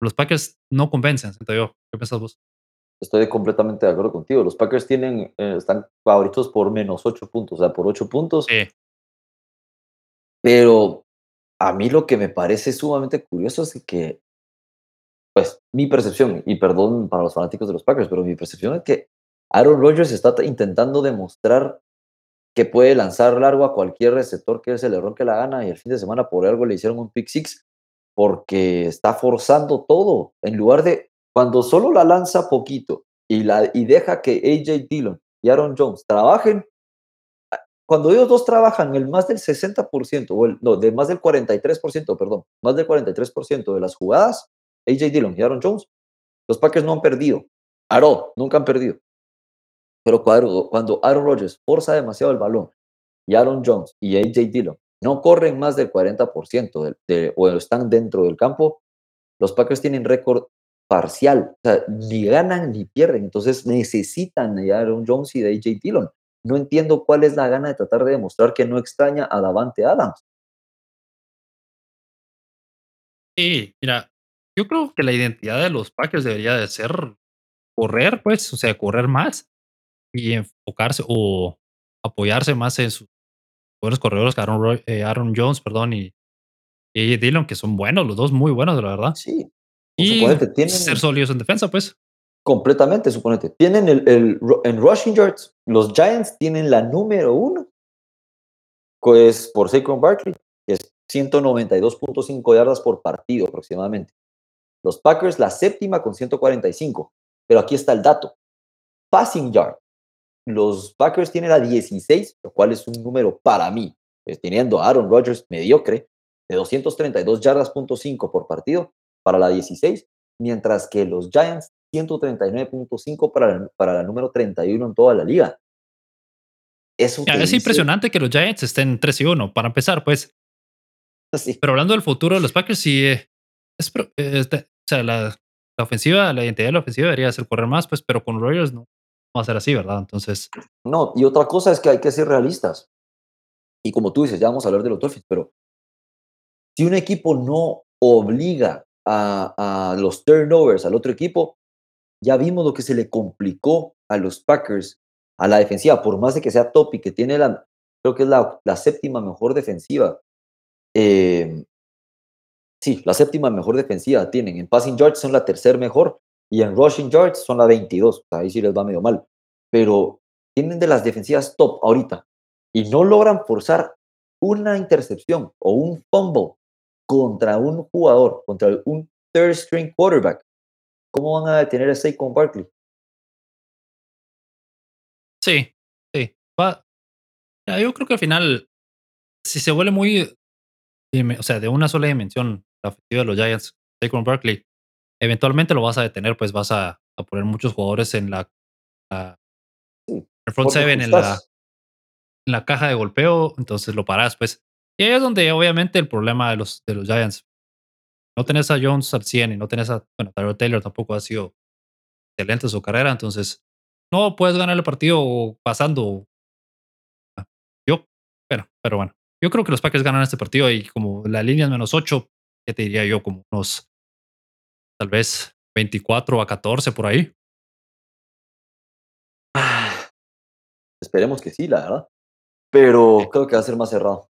los Packers no convencen, siento yo. ¿Qué piensas vos? Estoy completamente de acuerdo contigo. Los Packers tienen, eh, están favoritos por menos 8 puntos, o sea, por 8 puntos. Sí. Pero a mí lo que me parece sumamente curioso es que, pues, mi percepción, y perdón para los fanáticos de los Packers, pero mi percepción es que Aaron Rodgers está intentando demostrar que puede lanzar largo a cualquier receptor que se le ronque la gana y el fin de semana por algo le hicieron un pick six porque está forzando todo en lugar de cuando solo la lanza poquito y, la, y deja que AJ Dillon y Aaron Jones trabajen, cuando ellos dos trabajan el más del 60%, o el, no, de más del 43%, perdón, más del 43% de las jugadas, AJ Dillon y Aaron Jones, los Packers no han perdido. Aaron, nunca han perdido. Pero cuando, cuando Aaron Rodgers forza demasiado el balón y Aaron Jones y AJ Dillon no corren más del 40% de, o están dentro del campo, los Packers tienen récord parcial. O sea, ni ganan ni pierden. Entonces necesitan de Aaron Jones y de AJ Dillon. No entiendo cuál es la gana de tratar de demostrar que no extraña a Davante Adams. Sí, mira, yo creo que la identidad de los Packers debería de ser correr, pues, o sea, correr más y enfocarse o apoyarse más en sus buenos corredores que Aaron, eh, Aaron Jones, perdón, y, y Dillon, que son buenos, los dos muy buenos, la verdad. Sí. Y ser sólidos en defensa, pues. Completamente, suponete. Tienen el, el, en rushing yards, los Giants tienen la número uno, pues por Saquon Barkley, que es 192.5 yardas por partido aproximadamente. Los Packers la séptima con 145. Pero aquí está el dato. Passing yard, los Packers tienen a 16, lo cual es un número para mí, pues, teniendo a Aaron Rodgers mediocre, de 232 yardas punto por partido para la 16, mientras que los Giants 139.5 para, la, para la número 31 en toda la liga. Eso es impresionante que los Giants estén 3 y 1, para empezar, pues. Sí. Pero hablando del futuro de los Packers, sí, eh, es, o sea, la, ofensiva, la identidad de la ofensiva debería ser correr más, pues, pero con Rodgers no, va a ser así, ¿verdad? Entonces. No, y otra cosa es que hay que ser realistas. Y como tú dices, ya vamos a hablar de los Dolphins, pero si un equipo no obliga a, a los turnovers al otro equipo, ya vimos lo que se le complicó a los Packers a la defensiva, por más de que sea top y que tiene la, creo que es la, la séptima mejor defensiva. Eh, sí, la séptima mejor defensiva tienen. En passing yards son la tercera mejor y en rushing yards son la 22. Ahí sí les va medio mal. Pero tienen de las defensivas top ahorita y no logran forzar una intercepción o un fumble contra un jugador, contra un third string quarterback. ¿Cómo van a detener a Saquon Barkley? Sí, sí. yo creo que al final, si se vuelve muy, o sea, de una sola dimensión la ofensiva de los Giants, Saquon Barkley, eventualmente lo vas a detener, pues vas a, poner muchos jugadores en la, el front seven, en la, en la caja de golpeo, entonces lo paras, pues. Y ahí es donde obviamente el problema de los, de los Giants. No tenés a Jones al 100 y no tenés a, bueno, Tyrell Taylor tampoco ha sido excelente su carrera, entonces no puedes ganar el partido pasando. Yo, pero, pero bueno, yo creo que los Packers ganan este partido y como la línea es menos 8, ¿qué te diría yo? Como unos tal vez 24 a 14 por ahí. esperemos que sí, la verdad. Pero creo que va a ser más cerrado.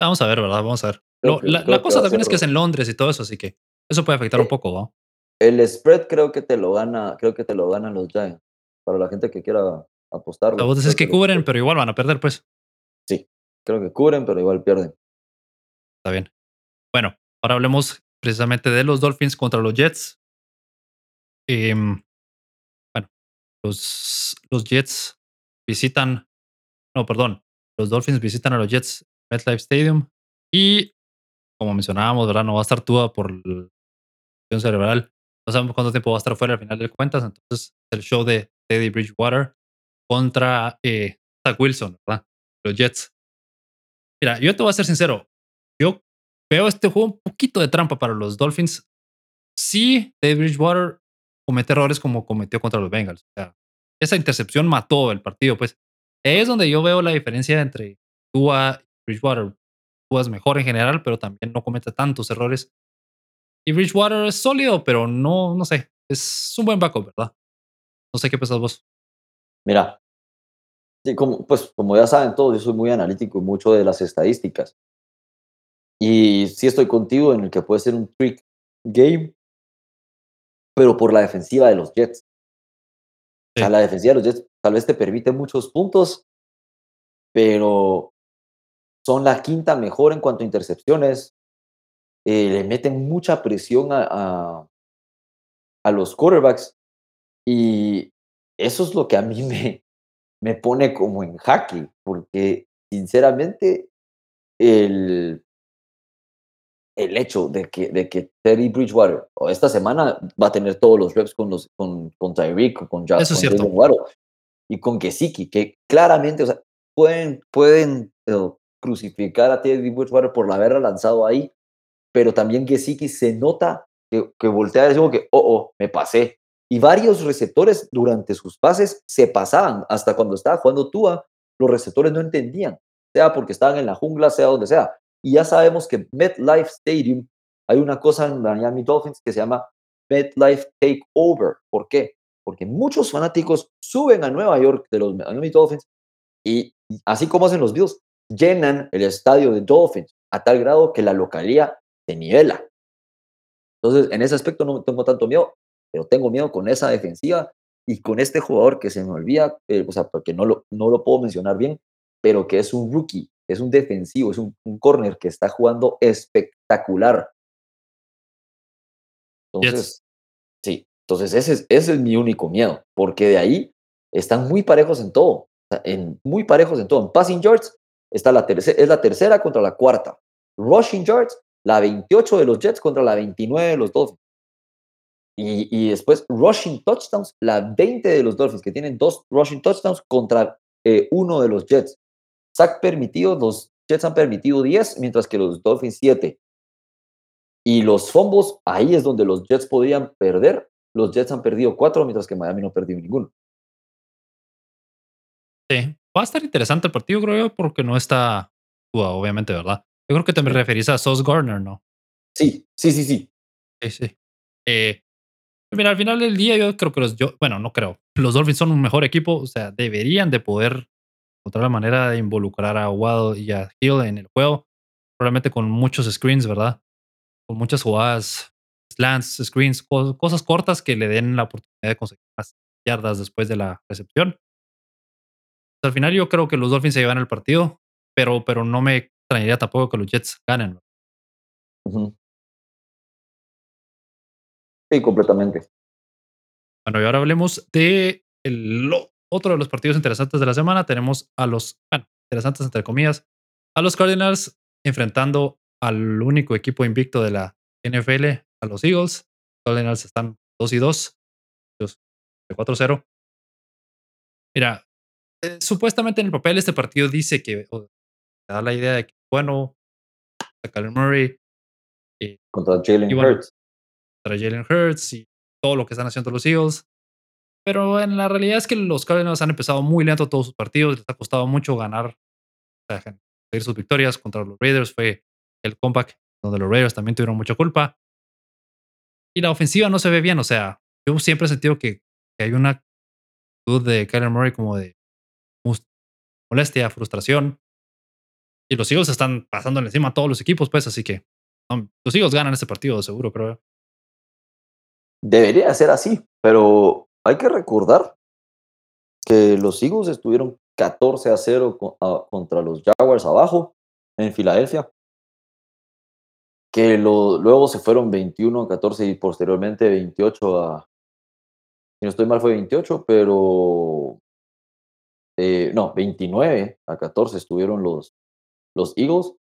Vamos a ver, ¿verdad? Vamos a ver. la, cosa también es que es en Londres y todo eso, así que eso puede afectar un poco, ¿no? El spread creo que te lo gana, creo que te lo ganan los Giants. Para la gente que quiera apostarlo. vos decís que cubren, pero igual van a perder, pues. Creo que cubren, pero igual pierden. Está bien. Bueno, ahora hablemos precisamente de los Dolphins contra los Jets. Em, bueno, los, los Jets visitan, no, perdón, los Dolphins visitan a los Jets MetLife Stadium y, como mencionábamos, ¿verdad? No va a estar Tua por la cerebral. No sabemos cuánto tiempo va a estar fuera al final de cuentas. Entonces, el show de Teddy Bridgewater contra eh, Zach Wilson, ¿verdad? Los Jets. Mira, yo te voy a ser sincero. Yo veo este juego un poquito de trampa para los Dolphins. Sí, Teddy Bridgewater comete errores como cometió contra los Bengals. O sea, esa intercepción mató el partido, pues. Es donde yo veo la diferencia entre Tua y Bridgewater. Tua es mejor en general, pero también no comete tantos errores. Y Bridgewater es sólido, pero no, no sé. Es un buen backup, ¿verdad? No sé qué pensás vos. Mira, como, pues como ya saben todos, yo soy muy analítico y mucho de las estadísticas. Y sí estoy contigo en el que puede ser un trick game, pero por la defensiva de los Jets. O sea, la defensiva de los Jets tal vez te permite muchos puntos, pero son la quinta mejor en cuanto a intercepciones. Eh, le meten mucha presión a, a, a, los quarterbacks y eso es lo que a mí me, me pone como en jaque, porque sinceramente el, el hecho de que, de que Teddy Bridgewater esta semana va a tener todos los reps con, los, con, con Tyreek, con, Jack, y con Kesiki, que claramente o sea, pueden, pueden eh, crucificar a Teddy Bridgewater por haberla lanzado ahí, pero también Gesicki se nota que, que voltea y dice que, oh, oh, me pasé. Y varios receptores durante sus pases se pasaban, hasta cuando estaba jugando Tua, los receptores no entendían, sea porque estaban en la jungla, sea donde sea. Y ya sabemos que MetLife Stadium, hay una cosa en Miami Dolphins que se llama MetLife Takeover. ¿Por qué? Porque muchos fanáticos suben a Nueva York de los Miami Dolphins y así como hacen los Bills, llenan el estadio de Dolphins a tal grado que la localidad se nivela. Entonces, en ese aspecto no tengo tanto miedo, pero tengo miedo con esa defensiva y con este jugador que se me olvida, eh, o sea, porque no lo, no lo puedo mencionar bien, pero que es un rookie, es un defensivo, es un, corner que está jugando espectacular. Entonces, sí, entonces ese es, ese es mi único miedo, porque de ahí están muy parejos en todo, en, muy parejos en todo. En passing yards está la es la tercera contra la cuarta. Rushing yards, la 28 de los Jets contra la 29 de los Dolphins. Y, y, después rushing touchdowns, la 20 de los Dolphins, que tienen dos rushing touchdowns contra eh, uno de los Jets. Sack permitido, los Jets han permitido 10, mientras que los Dolphins 7. Y los fumbles, ahí es donde los Jets podrían perder. Los Jets han perdido 4, mientras que Miami no ha perdido ninguno. Sí, va a estar interesante el partido, creo yo, porque no está obviamente, ¿verdad? Yo creo que te me referís a Sauce Garner, ¿no? Sí, sí, sí, sí. Sí, sí. Eh, mira, al final del día yo creo que los, bueno, no creo. Los Dolphins son un mejor equipo, o sea, deberían de poder encontrar la manera de involucrar a Waddle y a Hill en el juego, probablemente con muchos screens, ¿verdad? Con muchas jugadas, slants, screens, cosas cortas que le den la oportunidad de conseguir más yardas después de la recepción. al final yo creo que los Dolphins se llevan el partido, pero, pero no me extrañaría tampoco que los Jets ganen. Sí, completamente. Bueno, y ahora hablemos de el otro de los partidos interesantes de la semana. Tenemos a los, bueno, interesantes entre comillas, a los Cardinals enfrentando al único equipo invicto de la NFL, a los Eagles. Los Cardinals están 2 y 2, de 4-0. Mira, eh, supuestamente en el papel este partido dice que da la idea de que, bueno, a Murray. Eh, contra Jalen Hurts contra Jalen Hurts y todo lo que están haciendo los Eagles. Pero en la realidad es que los Cardinals han empezado muy lento todos sus partidos, les ha costado mucho ganar, conseguir sus victorias contra los Raiders. Fue el comeback donde los Raiders también tuvieron mucha culpa. Y la ofensiva no se ve bien, o sea, yo siempre he sentido que, hay una actitud de Kyler Murray como de molestia, frustración. Y los Eagles están pasando encima a todos los equipos, pues, así que los Eagles ganan este partido, seguro, creo. Debería ser así, pero hay que recordar que los Eagles estuvieron 14 a 0 co- a- contra los Jaguars abajo en Filadelfia, que lo- luego se fueron 21 a 14 y posteriormente 28 a, si no estoy mal fue 28, pero eh, no, 29 a 14 estuvieron los, los Eagles,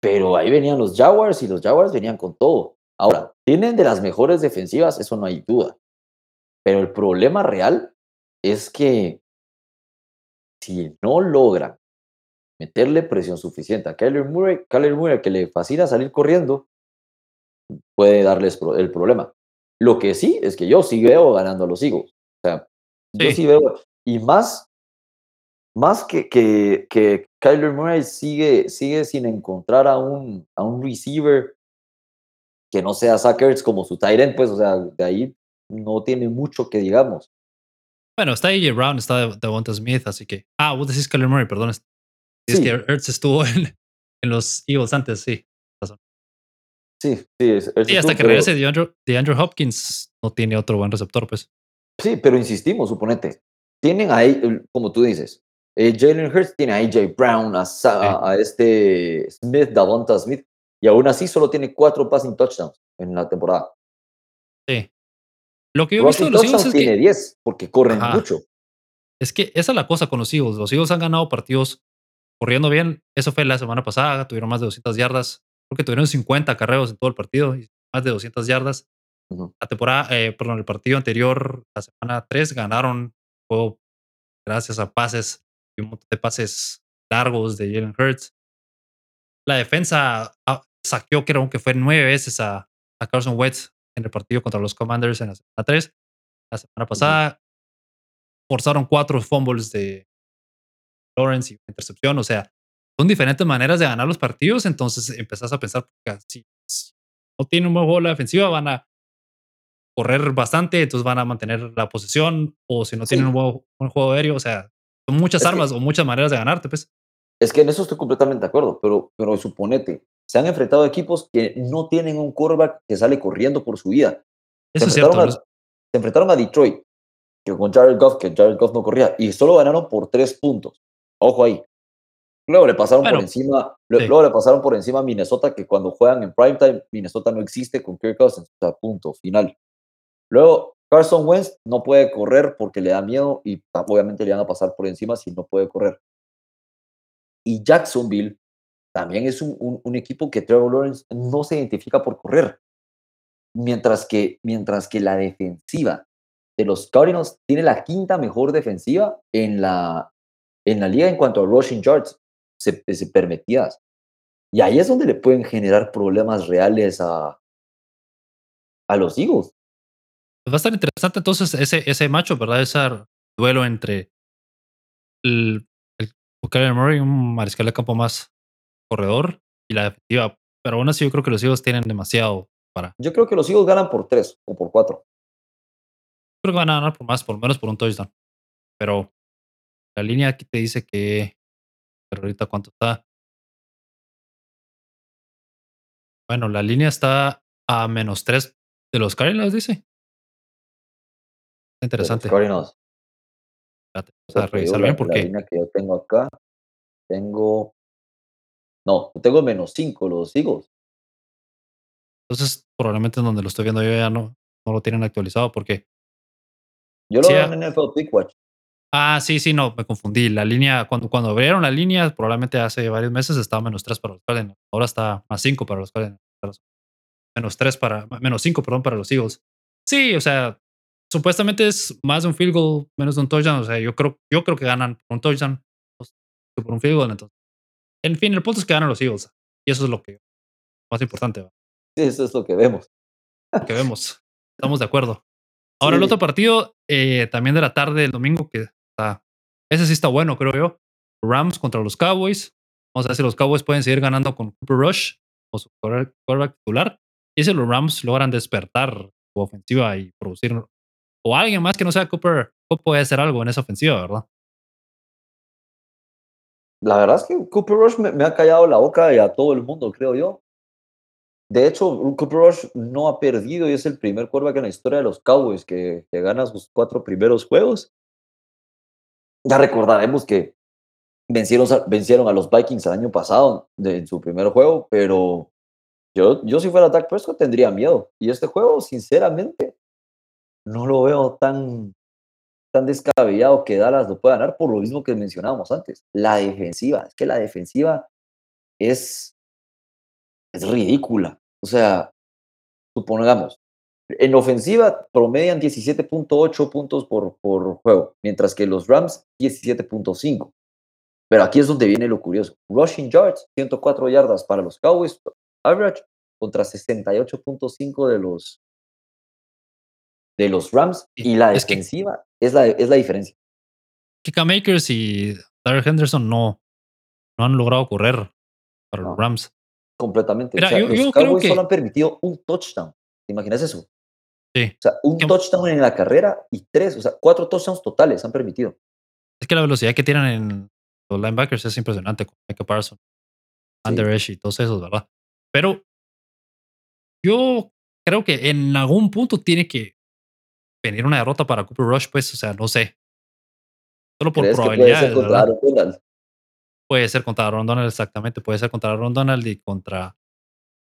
pero ahí venían los Jaguars y los Jaguars venían con todo. Ahora, tienen de las mejores defensivas, eso no hay duda, pero el problema real es que si no logran meterle presión suficiente a Kyler Murray, Kyler Murray que le fascina salir corriendo, puede darles el problema. Lo que sí es que yo sí veo ganando a los Eagles. O sea, yo Sí. sí veo, y más, más que, que, que Kyler Murray sigue, sigue sin encontrar a un, a un receiver que no sea Zach Ertz como su end, pues, o sea, de ahí no tiene mucho que digamos. Bueno, está AJ Brown, está Devonta Smith, así que. Ah, vos decís Kyler Murray, perdón. Es es Sí. que Ertz estuvo en, en los Eagles antes, sí. Sí, sí, es- Ertz Sí, hasta que regrese DeAndre, DeAndre Hopkins, no tiene otro buen receptor, pues. Sí, pero insistimos, suponete. Tienen ahí, como tú dices, eh, Jalen Hurts tiene a AJ Brown, a, Sa- Sí. a- a este Smith, Davonta Smith, y aún así solo tiene cuatro passing touchdowns en la temporada. Sí. Lo que yo he visto de los Eagles es tiene que, 10, porque corren Ajá. mucho. es que esa es la cosa con los Eagles. Los Eagles han ganado partidos corriendo bien. Eso fue la semana pasada. Tuvieron más de 200 yardas. Creo que tuvieron 50 carreos en todo el partido y más de 200 yardas. La temporada, eh, perdón, el partido anterior, la semana 3, ganaron juego gracias a pases y un montón de pases largos de Jalen Hurts. La defensa ah, saqueó, creo que fue nueve veces a, a Carson Wentz en el partido contra los Commanders en la semana 3. La semana pasada forzaron cuatro fumbles de Lawrence y una intercepción. O sea, son diferentes maneras de ganar los partidos. Entonces empezás a pensar si, si no tienen un buen juego la defensiva, van a correr bastante, entonces van a mantener la posesión. O si no Sí. tienen un buen, juego aéreo, o sea, son muchas Es que- armas o muchas maneras de ganarte. Pues Es que en eso estoy completamente de acuerdo, pero, pero suponete, se han enfrentado a equipos que no tienen un quarterback que sale corriendo por su vida. Se es enfrentaron, cierto. a, los- se enfrentaron a Detroit, que con Jared Goff, que Jared Goff no corría, y solo ganaron por tres puntos. Ojo ahí. Luego le pasaron Bueno, por encima, sí. luego le pasaron por encima a Minnesota, que cuando juegan en primetime, Minnesota no existe con Kirk Cousins. O sea, punto, final. Luego, Carson Wentz no puede correr porque le da miedo y ta- obviamente le van a pasar por encima si no puede correr. Y Jacksonville también es un, un- equipo que Trevor Lawrence no se identifica por correr. Mientras que, mientras que la defensiva de los Cardinals tiene la quinta mejor defensiva en la, en la liga en cuanto a rushing yards se, se permitidas. Y ahí es donde le pueden generar problemas reales a, a los Eagles. Va a estar interesante entonces ese, ese macho, ¿verdad? Ese duelo entre el Kyler Murray, un mariscal de campo más corredor, y la defensiva. Pero aún así yo creo que los Eagles tienen demasiado para... Yo creo que los Eagles ganan por tres o por cuatro. Creo que van a ganar por más, por menos por un touchdown. Pero la línea aquí te dice que... Pero ahorita cuánto está. Bueno, la línea está a menos tres de los Cardinals, dice. de los Interesante. Cardinals. Vamos a revisar la, bien la porque línea que yo tengo acá. Tengo. No, tengo menos cinco los Eagles. entonces probablemente en donde lo estoy viendo yo ya no, no lo tienen actualizado porque Yo lo Sí, veo en NFL Pick Watch. Ah, sí, sí, no, me confundí. La línea, cuando, cuando abrieron la línea, probablemente hace varios meses estaba menos 3 para los Cardinals. Ahora está más 5 para los Cardinals. Menos 3 para, menos 5, perdón, para los Eagles. Sí, o sea, supuestamente es más de un field goal, menos de un touchdown. O sea, yo creo, yo creo que ganan por un touchdown que por un field goal. Entonces, en fin, el punto es que ganan los Eagles. Y eso es lo que más importante. Sí, eso es lo que vemos. que vemos. Estamos de acuerdo. Ahora el otro partido, eh, también de la tarde del domingo, que está, ese sí está bueno, creo yo. Rams contra los Cowboys. Vamos a ver si los Cowboys pueden seguir ganando con Cooper Rush o su quarter- quarterback titular. Y si los Rams logran despertar su ofensiva y producir, o alguien más que no sea Cooper, Cooper puede hacer algo en esa ofensiva, ¿verdad? La verdad es que Cooper Rush me, ha callado la boca y a todo el mundo, creo yo. De hecho, Cooper Rush no ha perdido y es el primer quarterback en la historia de los Cowboys que, que gana sus cuatro primeros juegos. Ya recordaremos que vencieron, vencieron a los Vikings el año pasado de, en su primer juego, pero yo, yo si fuera Dak Prescott tendría miedo. Y este juego, sinceramente, no lo veo tan, tan descabellado que Dallas lo pueda ganar por lo mismo que mencionábamos antes. La defensiva, es que la defensiva es, es ridícula. O sea, supongamos, en ofensiva promedian 17.8 puntos por, por juego, mientras que los Rams 17.5. Pero aquí es donde viene lo curioso. Rushing yards, 104 yardas para los Cowboys, average, contra 68.5 de los, de los Rams. Y la defensiva es, la, es la diferencia. Kika Makers y Darrell Henderson no, no han logrado correr para los Rams. Completamente. los Cowboys solo han permitido un touchdown. ¿Te imaginas eso? Sí. O sea, un touchdown en la carrera y tres, o sea, cuatro touchdowns totales han permitido. Es que la velocidad que tienen en los linebackers es impresionante, con Micah Parsons, Under y todos esos, ¿verdad? Pero yo creo que en algún punto tiene que venir una derrota para Cooper Rush, pues, o sea, no sé. Solo por probabilidad. Puede ser contra Aaron Donald, exactamente. Puede ser contra Aaron Donald y contra.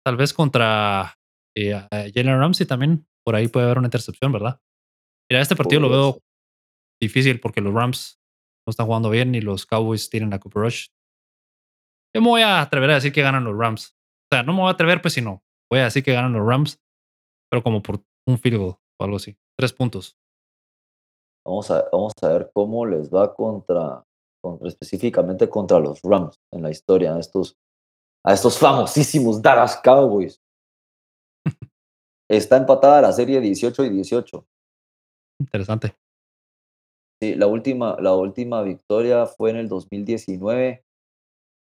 Tal vez contra eh, Jalen Ramsey también. Por ahí puede haber una intercepción, ¿verdad? Mira, este partido lo veo difícil porque los Rams no están jugando bien y los Cowboys tienen a Cooper Rush. Yo me voy a atrever a decir que ganan los Rams. O sea, no me voy a atrever, pues si no. Voy a decir que ganan los Rams, pero como por un field goal o algo así. Tres puntos. Vamos a, vamos a ver cómo les va contra, específicamente contra los Rams en la historia, a estos, a estos famosísimos Dallas Cowboys. Está empatada la serie 18 y 18. Interesante. Sí, la última, la última victoria fue en el 2019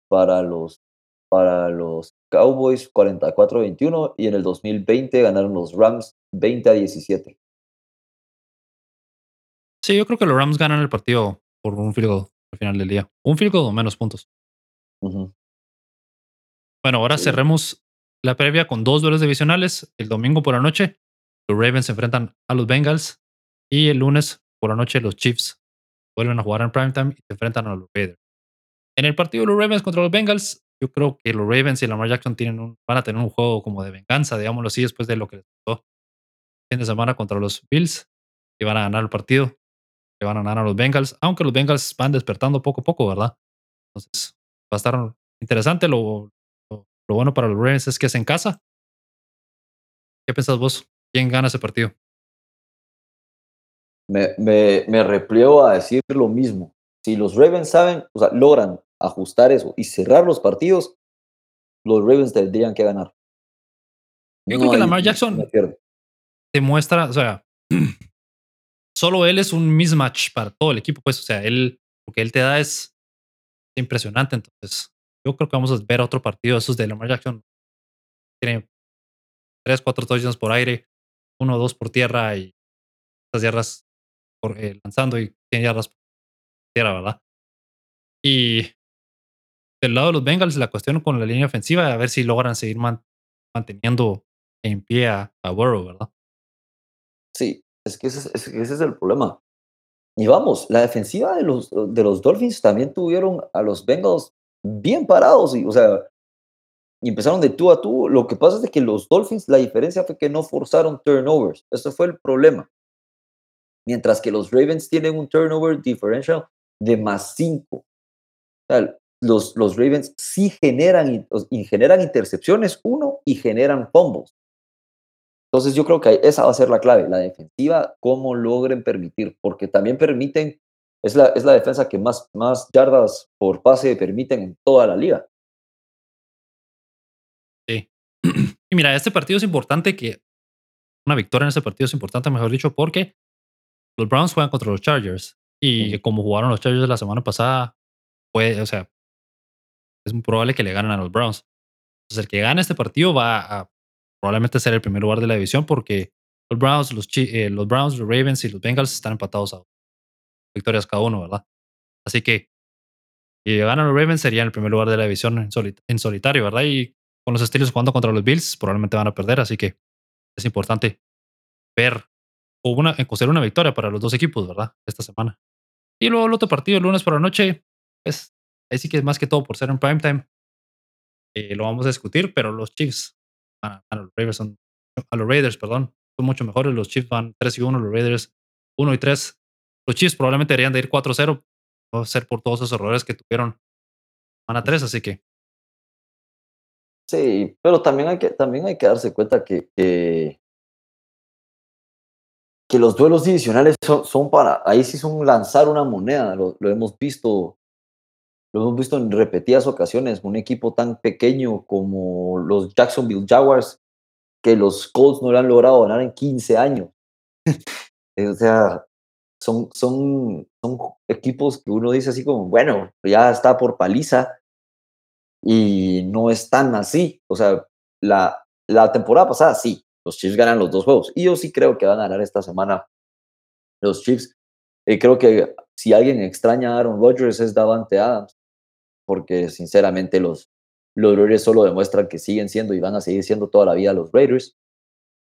para los, para los Cowboys 44-21 y en el 2020 ganaron los Rams 20 a 17. Sí, yo creo que los Rams ganan el partido por un field goal al final del día. Un field goal o menos puntos. Bueno, ahora cerremos la previa con dos duelos divisionales. El domingo por la noche, los Ravens se enfrentan a los Bengals y el lunes por la noche los Chiefs vuelven a jugar en primetime y se enfrentan a los Raiders. En el partido de los Ravens contra los Bengals, yo creo que los Ravens y Lamar Jackson tienen un, van a tener un juego como de venganza, digámoslo así, después de lo que les pasó fin de semana contra los Bills, y van a ganar el partido que van a ganar a los Bengals, aunque los Bengals van despertando poco a poco, ¿verdad? Entonces, va a estar interesante. Lo, lo, bueno para los Ravens es que es en casa. ¿Qué piensas vos? ¿Quién gana ese partido? Me, me, me repliego a decir lo mismo. Si los Ravens saben, o sea, logran ajustar eso y cerrar los partidos, los Ravens tendrían que ganar. Yo creo que Lamar Jackson demuestra, o sea, solo él es un mismatch para todo el equipo, pues, o sea, él, lo que él te da es impresionante. Entonces, yo creo que vamos a ver otro partido esos de Lamar Jackson. Tiene tres, cuatro touchdowns por aire, uno o dos por tierra y estas yardas por, eh, lanzando y 100 yardas por tierra, ¿verdad? Y del lado de los Bengals, la cuestión con la línea ofensiva, a ver si logran seguir manteniendo en pie a, a Burrow, ¿verdad? Es que ese es, el problema. Y vamos, la defensiva de los, de los Dolphins también tuvieron a los Bengals bien parados. Y, o sea, empezaron de tú a tú. Lo que pasa es que los Dolphins, la diferencia fue que no forzaron turnovers. Ese fue el problema. Mientras que los Ravens tienen un turnover differential de más 5. O sea, los, los Ravens sí generan, generan intercepciones, uno, y generan fumbles. Entonces yo creo que esa va a ser la clave, la defensiva, cómo logren permitir, porque también permiten, es la, es la defensa que más, más yardas por pase permiten en toda la liga. Sí. Y mira, este partido es importante que, una victoria en este partido es importante, mejor dicho, porque los Browns juegan contra los Chargers. Y como jugaron los Chargers la semana pasada, puede, o sea, es muy probable que le ganen a los Browns. Entonces, el que gane este partido va a probablemente ser el primer lugar de la división porque los Browns, los, eh, los Browns, los Ravens y los Bengals están empatados a victorias cada uno, ¿verdad? Así que si ganan los Ravens serían el primer lugar de la división en, solitario, ¿verdad? Y con los Steelers jugando contra los Bills, probablemente van a perder, así que es importante ver o una, conseguir una victoria para los dos equipos, ¿verdad? Esta semana. Y luego el otro partido el lunes por la noche, pues ahí sí que es más que todo por ser en primetime. Eh, lo vamos a discutir, pero los Chiefs van a, los Raiders, son, a los Raiders, perdón, son mucho mejores. Los Chiefs van 3 y 1, los Raiders 1 y 3. Los Chiefs probablemente deberían de ir 4-0, va a ser por todos esos errores que tuvieron. Van a 3, así que. Sí, pero también hay que, también hay que darse cuenta que, que, los duelos divisionales son, son, para, ahí sí son lanzar una moneda, lo, lo hemos visto lo hemos visto en repetidas ocasiones, un equipo tan pequeño como los Jacksonville Jaguars, que los Colts no lo han logrado ganar en 15 años. o sea, son, son, son equipos que uno dice así como, bueno, ya está por paliza y no es tan así. O sea, la, la temporada pasada sí, los Chiefs ganan los dos juegos y yo sí creo que van a ganar esta semana los Chiefs. Y creo que si alguien extraña a Aaron Rodgers es Davante Adams porque sinceramente los, los Raiders solo demuestran que siguen siendo y van a seguir siendo toda la vida los Raiders.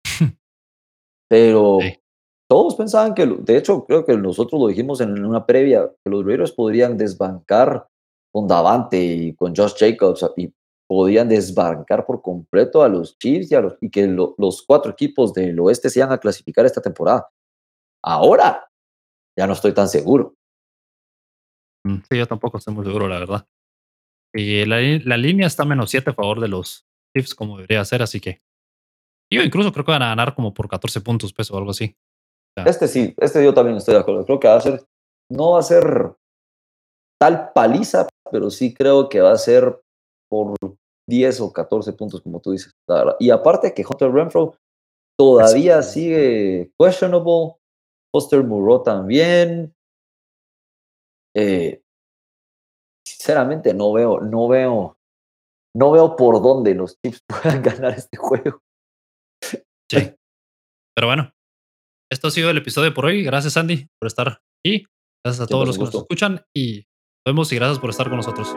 Pero todos pensaban que, de hecho, creo que nosotros lo dijimos en una previa, que los Raiders podrían desbancar con Davante y con Josh Jacobs y podían desbancar por completo a los Chiefs y, a los, y que los cuatro equipos del oeste se iban a clasificar esta temporada. Ahora ya no estoy tan seguro. Mm, sí, yo tampoco estoy muy seguro, la verdad. Y la, la línea está menos 7 a favor de los Chiefs, como debería ser, así que. Yo incluso creo que van a ganar como por 14 puntos peso o algo así. este sí, este yo también estoy de acuerdo. Creo que va a ser, no va a ser tal paliza, pero sí creo que va a ser por 10 o 14 puntos, como tú dices. Y aparte que Hunter Renfro todavía sigue questionable. Foster Murrow también. Eh, sinceramente no veo, no veo, no veo por dónde los Chiefs puedan ganar este juego. Sí. Pero bueno, esto ha sido el episodio por hoy. Gracias, Andy, por estar aquí. Gracias a todos los que nos escuchan y nos vemos y gracias por estar con nosotros.